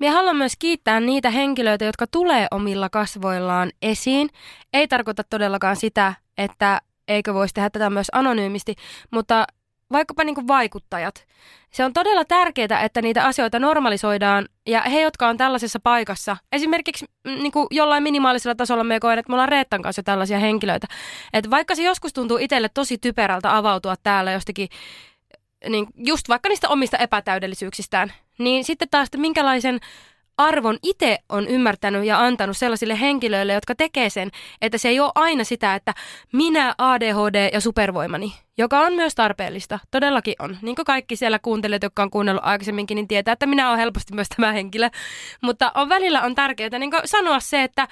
Minä haluan myös kiittää niitä henkilöitä, jotka tulee omilla kasvoillaan esiin. Ei tarkoita todellakaan sitä, että eikö voisi tehdä tätä myös anonyymisti, mutta vaikkapa niin kuin vaikuttajat. Se on todella tärkeää, että niitä asioita normalisoidaan ja he, jotka on tällaisessa paikassa, esimerkiksi mm, niin kuin jollain minimaalisella tasolla me koen, että me ollaan Reettan kanssa tällaisia henkilöitä. Että vaikka se joskus tuntuu itselle tosi typerältä avautua täällä jostakin, niin just vaikka niistä omista epätäydellisyyksistään, niin sitten taas, että minkälaisen arvon itse on ymmärtänyt ja antanut sellaisille henkilöille, jotka tekee sen, että se ei ole aina sitä, että minä ADHD ja supervoimani, joka on myös tarpeellista, todellakin on. Niin kuin kaikki siellä kuuntelijat, jotka on kuunnellut aikaisemminkin, niin tietää, että minä olen helposti myös tämä henkilö. Mutta on välillä on tärkeää niin sanoa se, että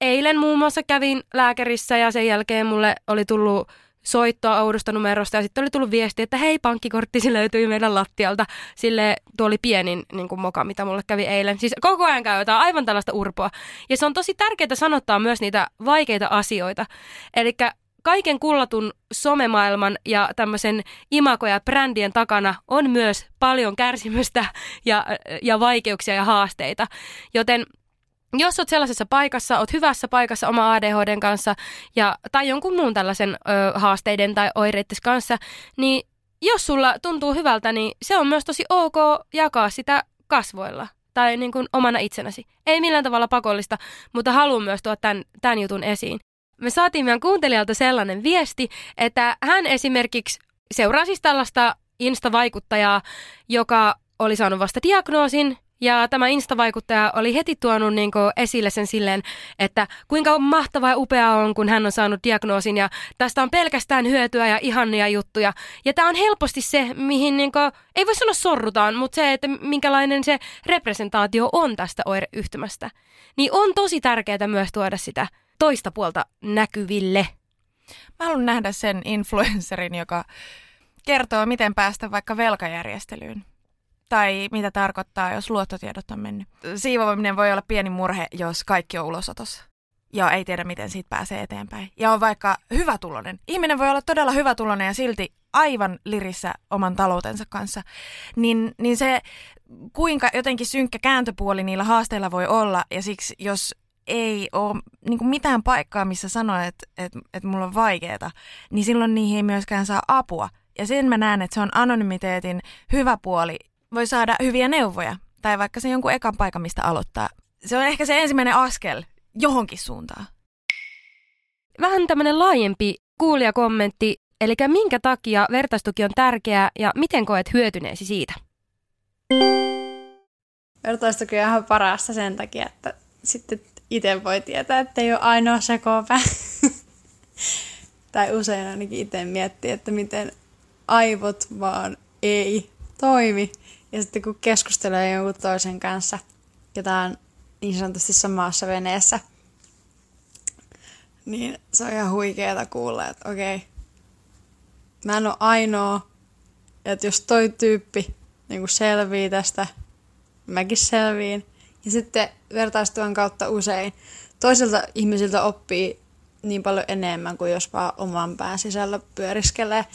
eilen muun muassa kävin lääkärissä ja sen jälkeen mulle oli tullut soittoa oudosta numerosta ja sitten oli tullut viesti, että hei, pankkikorttisi löytyi meidän lattialta. Sille tuo oli pienin niin kuin moka, mitä mulle kävi eilen. Siis koko ajan käy jotain aivan tällaista urpoa. Ja se on tosi tärkeää sanottaa myös niitä vaikeita asioita. Eli kaiken kullatun somemaailman ja tämmöisen imako- ja brändien takana on myös paljon kärsimystä ja, ja vaikeuksia ja haasteita. Joten jos olet sellaisessa paikassa, olet hyvässä paikassa oma ADHDn kanssa ja, tai jonkun muun tällaisen ö, haasteiden tai oireiden kanssa, niin jos sulla tuntuu hyvältä, niin se on myös tosi ok jakaa sitä kasvoilla tai niin kuin omana itsenäsi. Ei millään tavalla pakollista, mutta haluan myös tuoda tämän, tämän jutun esiin. Me saatiin meidän kuuntelijalta sellainen viesti, että hän esimerkiksi seuraa siis tällaista Insta-vaikuttajaa, joka oli saanut vasta diagnoosin ja tämä Insta-vaikuttaja oli heti tuonut niin esille sen silleen, että kuinka mahtavaa ja upeaa on, kun hän on saanut diagnoosin ja tästä on pelkästään hyötyä ja ihania juttuja. Ja tämä on helposti se, mihin niin kuin, ei voi sanoa sorrutaan, mutta se, että minkälainen se representaatio on tästä oireyhtymästä. Niin on tosi tärkeää myös tuoda sitä toista puolta näkyville. Mä haluan nähdä sen influencerin, joka kertoo, miten päästä vaikka velkajärjestelyyn. Tai mitä tarkoittaa, jos luottotiedot on mennyt. Siivoaminen voi olla pieni murhe, jos kaikki on ulosotossa. Ja ei tiedä, miten siitä pääsee eteenpäin. Ja on vaikka hyvätulonen. Ihminen voi olla todella hyvätulonen ja silti aivan lirissä oman taloutensa kanssa. Niin, niin se, kuinka jotenkin synkkä kääntöpuoli niillä haasteilla voi olla. Ja siksi, jos ei ole niin mitään paikkaa, missä sanoo, että, että, että mulla on vaikeaa, niin silloin niihin ei myöskään saa apua. Ja sen mä näen, että se on anonymiteetin hyvä puoli. Voi saada hyviä neuvoja tai vaikka se jonkun ekan paikan, mistä aloittaa. Se on ehkä se ensimmäinen askel johonkin suuntaan. Vähän tämmöinen laajempi kuulijakommentti, eli minkä takia vertaistuki on tärkeää ja miten koet hyötyneesi siitä? Vertaistuki on ihan parasta sen takia, että sitten itse voi tietää, että ei ole ainoa sekopä. (laughs) tai usein ainakin itse miettii, että miten aivot vaan ei toimi. Ja sitten kun keskustelee jonkun toisen kanssa, ketä on niin sanotusti samassa veneessä, niin se on ihan huikeeta kuulla, että okei, mä en ole ainoa, että jos toi tyyppi niin selvii tästä, mäkin selviin. Ja sitten vertaistuvan kautta usein toisilta ihmisiltä oppii niin paljon enemmän kuin jos vaan oman pään sisällä pyöriskelee.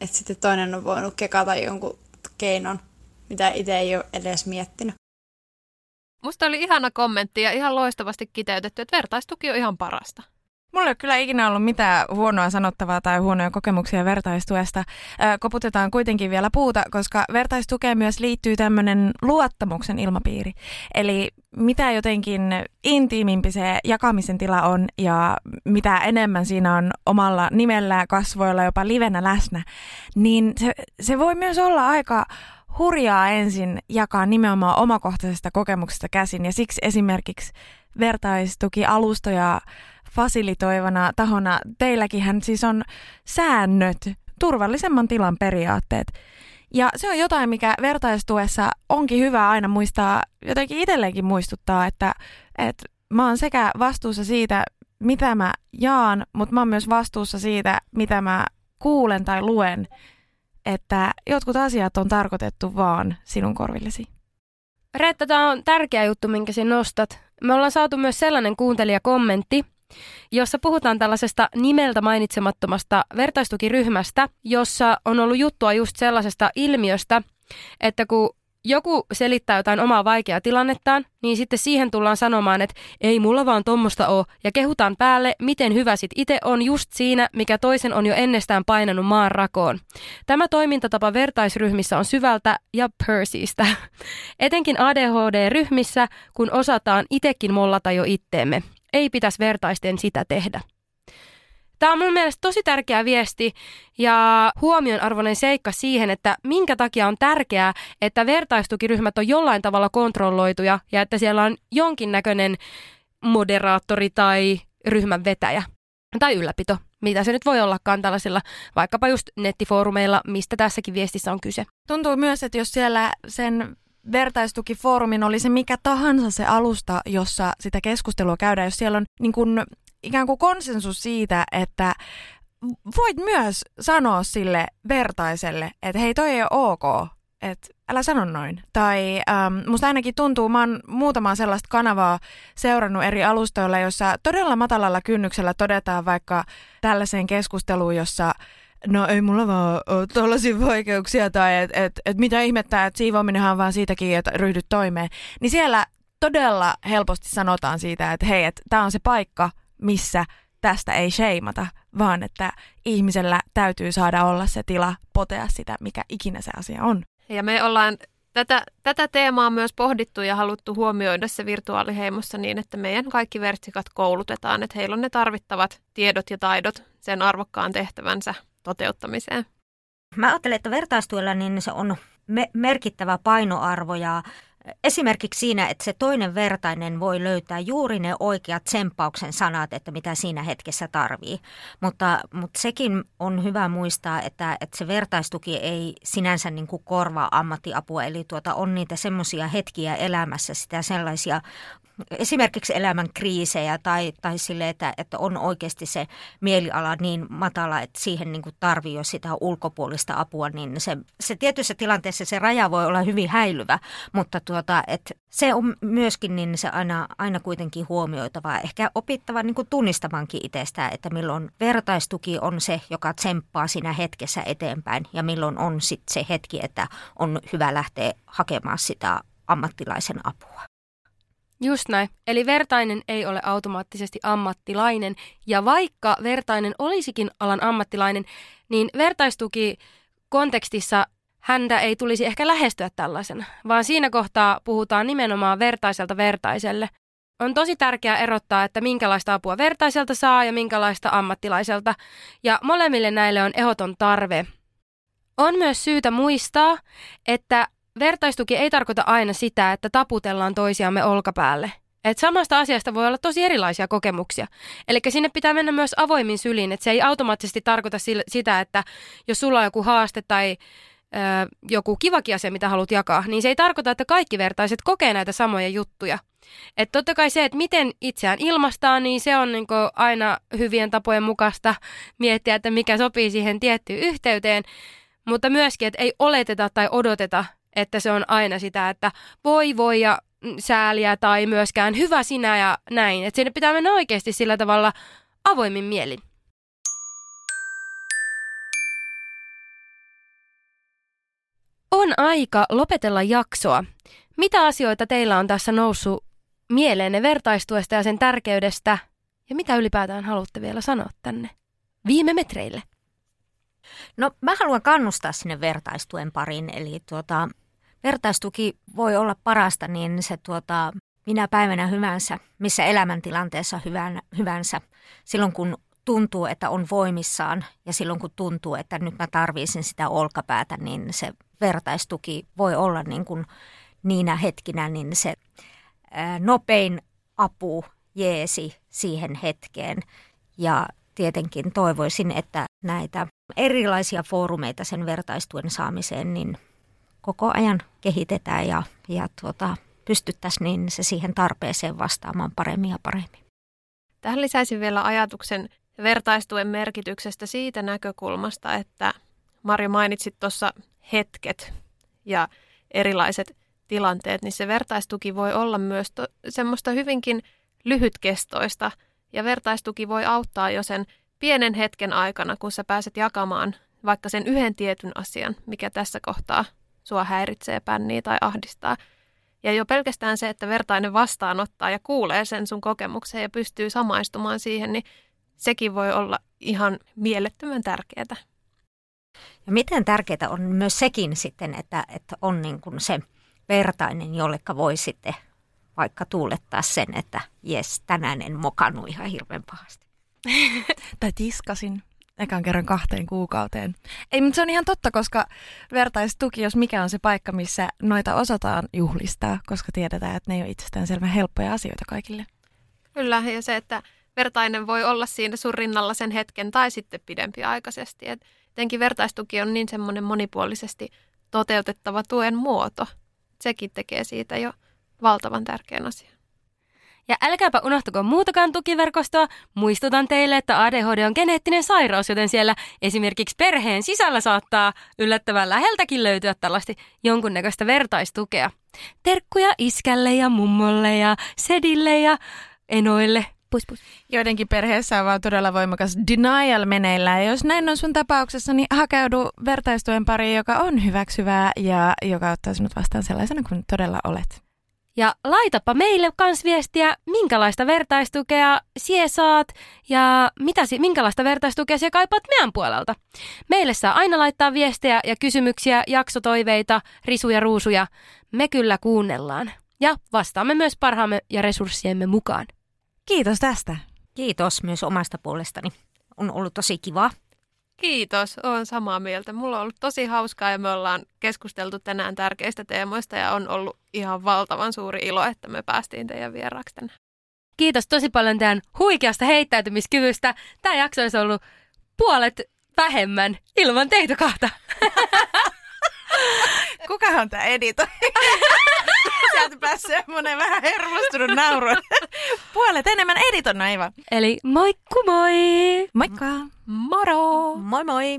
Että sitten toinen on voinut kekata jonkun keinon, mitä itse ei ole edes miettinyt. Musta oli ihana kommentti ja ihan loistavasti kiteytetty, että vertaistuki on ihan parasta. Mulla ei ole kyllä ikinä ollut mitään huonoa sanottavaa tai huonoja kokemuksia vertaistuesta. Koputetaan kuitenkin vielä puuta, koska vertaistukeen myös liittyy tämmöinen luottamuksen ilmapiiri. Eli mitä jotenkin intiimimpi se jakamisen tila on ja mitä enemmän siinä on omalla nimellä, kasvoilla, jopa livenä läsnä, niin se, se voi myös olla aika hurjaa ensin jakaa nimenomaan omakohtaisesta kokemuksesta käsin. Ja siksi esimerkiksi vertaistukialustoja fasilitoivana tahona teilläkin siis on säännöt, turvallisemman tilan periaatteet. Ja se on jotain, mikä vertaistuessa onkin hyvä aina muistaa, jotenkin itselleenkin muistuttaa, että, että mä oon sekä vastuussa siitä, mitä mä jaan, mutta mä oon myös vastuussa siitä, mitä mä kuulen tai luen, että jotkut asiat on tarkoitettu vaan sinun korvillesi. Reetta, tämä on tärkeä juttu, minkä sinä nostat. Me ollaan saatu myös sellainen kuuntelijakommentti, jossa puhutaan tällaisesta nimeltä mainitsemattomasta vertaistukiryhmästä, jossa on ollut juttua just sellaisesta ilmiöstä, että kun joku selittää jotain omaa vaikeaa tilannettaan, niin sitten siihen tullaan sanomaan, että ei mulla vaan tommosta oo, ja kehutaan päälle, miten hyvä sit itse on just siinä, mikä toisen on jo ennestään painanut maan rakoon. Tämä toimintatapa vertaisryhmissä on syvältä ja Percystä. (laughs) Etenkin ADHD-ryhmissä, kun osataan itekin mollata jo itteemme ei pitäisi vertaisten sitä tehdä. Tämä on mun mielestä tosi tärkeä viesti ja huomionarvoinen seikka siihen, että minkä takia on tärkeää, että vertaistukiryhmät on jollain tavalla kontrolloituja ja että siellä on jonkinnäköinen moderaattori tai ryhmän vetäjä tai ylläpito, mitä se nyt voi ollakaan tällaisilla vaikkapa just nettifoorumeilla, mistä tässäkin viestissä on kyse. Tuntuu myös, että jos siellä sen vertaistukifoorumin, oli se mikä tahansa se alusta, jossa sitä keskustelua käydään, jos siellä on niin kuin, ikään kuin konsensus siitä, että voit myös sanoa sille vertaiselle, että hei toi ei ole ok, että älä sano noin. Tai ähm, musta ainakin tuntuu, mä oon muutamaa sellaista kanavaa seurannut eri alustoilla, jossa todella matalalla kynnyksellä todetaan vaikka tällaiseen keskusteluun, jossa no ei mulla vaan ole tollaisia vaikeuksia tai että et, et mitä ihmettä, että siivoaminenhan on vaan siitäkin, että ryhdyt toimeen. Niin siellä todella helposti sanotaan siitä, että hei, että tämä on se paikka, missä tästä ei sheimata, vaan että ihmisellä täytyy saada olla se tila potea sitä, mikä ikinä se asia on. Ja me ollaan tätä, tätä teemaa myös pohdittu ja haluttu huomioida se virtuaaliheimossa niin, että meidän kaikki vertsikat koulutetaan, että heillä on ne tarvittavat tiedot ja taidot sen arvokkaan tehtävänsä toteuttamiseen? Mä ajattelen, että vertaistuella niin se on me- merkittävä painoarvo ja esimerkiksi siinä, että se toinen vertainen voi löytää juuri ne oikeat tsemppauksen sanat, että mitä siinä hetkessä tarvii. Mutta, mutta sekin on hyvä muistaa, että, että se vertaistuki ei sinänsä niin kuin korvaa ammattiapua. Eli tuota, on niitä semmoisia hetkiä elämässä, sitä sellaisia esimerkiksi elämän kriisejä tai, tai sille, että, että on oikeasti se mieliala niin matala, että siihen niin tarvii jo sitä ulkopuolista apua, niin se, se tietyissä tilanteessa se raja voi olla hyvin häilyvä, mutta tuota, että se on myöskin niin se aina, aina kuitenkin huomioitava, ehkä opittava niin kuin tunnistamankin itsestään, että milloin vertaistuki on se, joka tsemppaa siinä hetkessä eteenpäin ja milloin on sitten se hetki, että on hyvä lähteä hakemaan sitä ammattilaisen apua. Just näin. Eli vertainen ei ole automaattisesti ammattilainen. Ja vaikka vertainen olisikin alan ammattilainen, niin vertaistuki kontekstissa häntä ei tulisi ehkä lähestyä tällaisena, vaan siinä kohtaa puhutaan nimenomaan vertaiselta vertaiselle. On tosi tärkeää erottaa, että minkälaista apua vertaiselta saa ja minkälaista ammattilaiselta, ja molemmille näille on ehoton tarve. On myös syytä muistaa, että vertaistuki ei tarkoita aina sitä, että taputellaan toisiamme olkapäälle. Et samasta asiasta voi olla tosi erilaisia kokemuksia. Eli sinne pitää mennä myös avoimin syliin, että se ei automaattisesti tarkoita sitä, että jos sulla on joku haaste tai joku kivakin asia, mitä haluat jakaa, niin se ei tarkoita, että kaikki vertaiset kokee näitä samoja juttuja. Että totta kai se, että miten itseään ilmastaa, niin se on niin aina hyvien tapojen mukaista miettiä, että mikä sopii siihen tiettyyn yhteyteen. Mutta myöskin, että ei oleteta tai odoteta, että se on aina sitä, että voi voi ja sääliä tai myöskään hyvä sinä ja näin. Että sinne pitää mennä oikeasti sillä tavalla avoimin mielin. On aika lopetella jaksoa. Mitä asioita teillä on tässä noussut mieleenne vertaistuesta ja sen tärkeydestä? Ja mitä ylipäätään haluatte vielä sanoa tänne viime metreille? No mä haluan kannustaa sinne vertaistuen pariin, eli tuota, vertaistuki voi olla parasta, niin se tuota, minä päivänä hyvänsä, missä elämäntilanteessa hyvän, hyvänsä, silloin kun tuntuu, että on voimissaan ja silloin kun tuntuu, että nyt mä tarvisin sitä olkapäätä, niin se vertaistuki voi olla niin kuin niinä hetkinä niin se nopein apu jeesi siihen hetkeen. Ja tietenkin toivoisin, että näitä erilaisia foorumeita sen vertaistuen saamiseen, niin koko ajan kehitetään ja, ja tuota, pystyttäisiin niin se siihen tarpeeseen vastaamaan paremmin ja paremmin. Tähän lisäisin vielä ajatuksen vertaistuen merkityksestä siitä näkökulmasta, että Marja mainitsit tuossa hetket ja erilaiset tilanteet, niin se vertaistuki voi olla myös to- semmoista hyvinkin lyhytkestoista ja vertaistuki voi auttaa jo sen pienen hetken aikana, kun sä pääset jakamaan vaikka sen yhden tietyn asian, mikä tässä kohtaa sua häiritsee, pännii tai ahdistaa. Ja jo pelkästään se, että vertainen vastaanottaa ja kuulee sen sun kokemuksen ja pystyy samaistumaan siihen, niin sekin voi olla ihan mielettömän tärkeää. Ja miten tärkeää on myös sekin sitten, että, että on niin kuin se vertainen, jollekka voi sitten vaikka tuulettaa sen, että jes, tänään en mokannut ihan hirveän pahasti. (laughs) tai tiskasin ekan kerran kahteen kuukauteen. Ei, mutta se on ihan totta, koska vertaistuki, jos mikä on se paikka, missä noita osataan juhlistaa, koska tiedetään, että ne ei ole itsestäänselvän helppoja asioita kaikille. Kyllä, ja se, että vertainen voi olla siinä sun rinnalla sen hetken tai sitten pidempiaikaisesti. Et jotenkin vertaistuki on niin semmoinen monipuolisesti toteutettava tuen muoto. Sekin tekee siitä jo valtavan tärkeän asian. Ja älkääpä unohtako muutakaan tukiverkostoa. Muistutan teille, että ADHD on geneettinen sairaus, joten siellä esimerkiksi perheen sisällä saattaa yllättävän läheltäkin löytyä tällaista jonkunnäköistä vertaistukea. Terkkuja iskälle ja mummolle ja sedille ja enoille. Pus, pus. Joidenkin perheessä on vaan todella voimakas denial meneillään. Ja jos näin on sun tapauksessa, niin hakeudu vertaistuen pariin, joka on hyväksyvää ja joka ottaa sinut vastaan sellaisena kuin todella olet. Ja laitapa meille kans viestiä, minkälaista vertaistukea sie saat ja mitä, minkälaista vertaistukea sie kaipaat meidän puolelta. Meille saa aina laittaa viestejä ja kysymyksiä, jaksotoiveita, risuja, ruusuja. Me kyllä kuunnellaan. Ja vastaamme myös parhaamme ja resurssiemme mukaan. Kiitos tästä. Kiitos myös omasta puolestani. On ollut tosi kiva. Kiitos, olen samaa mieltä. Mulla on ollut tosi hauskaa ja me ollaan keskusteltu tänään tärkeistä teemoista ja on ollut ihan valtavan suuri ilo, että me päästiin teidän vieraaksi tänään. Kiitos tosi paljon teidän huikeasta heittäytymiskyvystä. Tämä jakso olisi ollut puolet vähemmän ilman teitä kahta. (laughs) Kukahan tämä editoi? (laughs) Sieltä pääsi semmoinen vähän hermostunut nauru. Puolet enemmän editon, no ei vaan. Eli moikku moi! Moikka! Moro! Moi moi!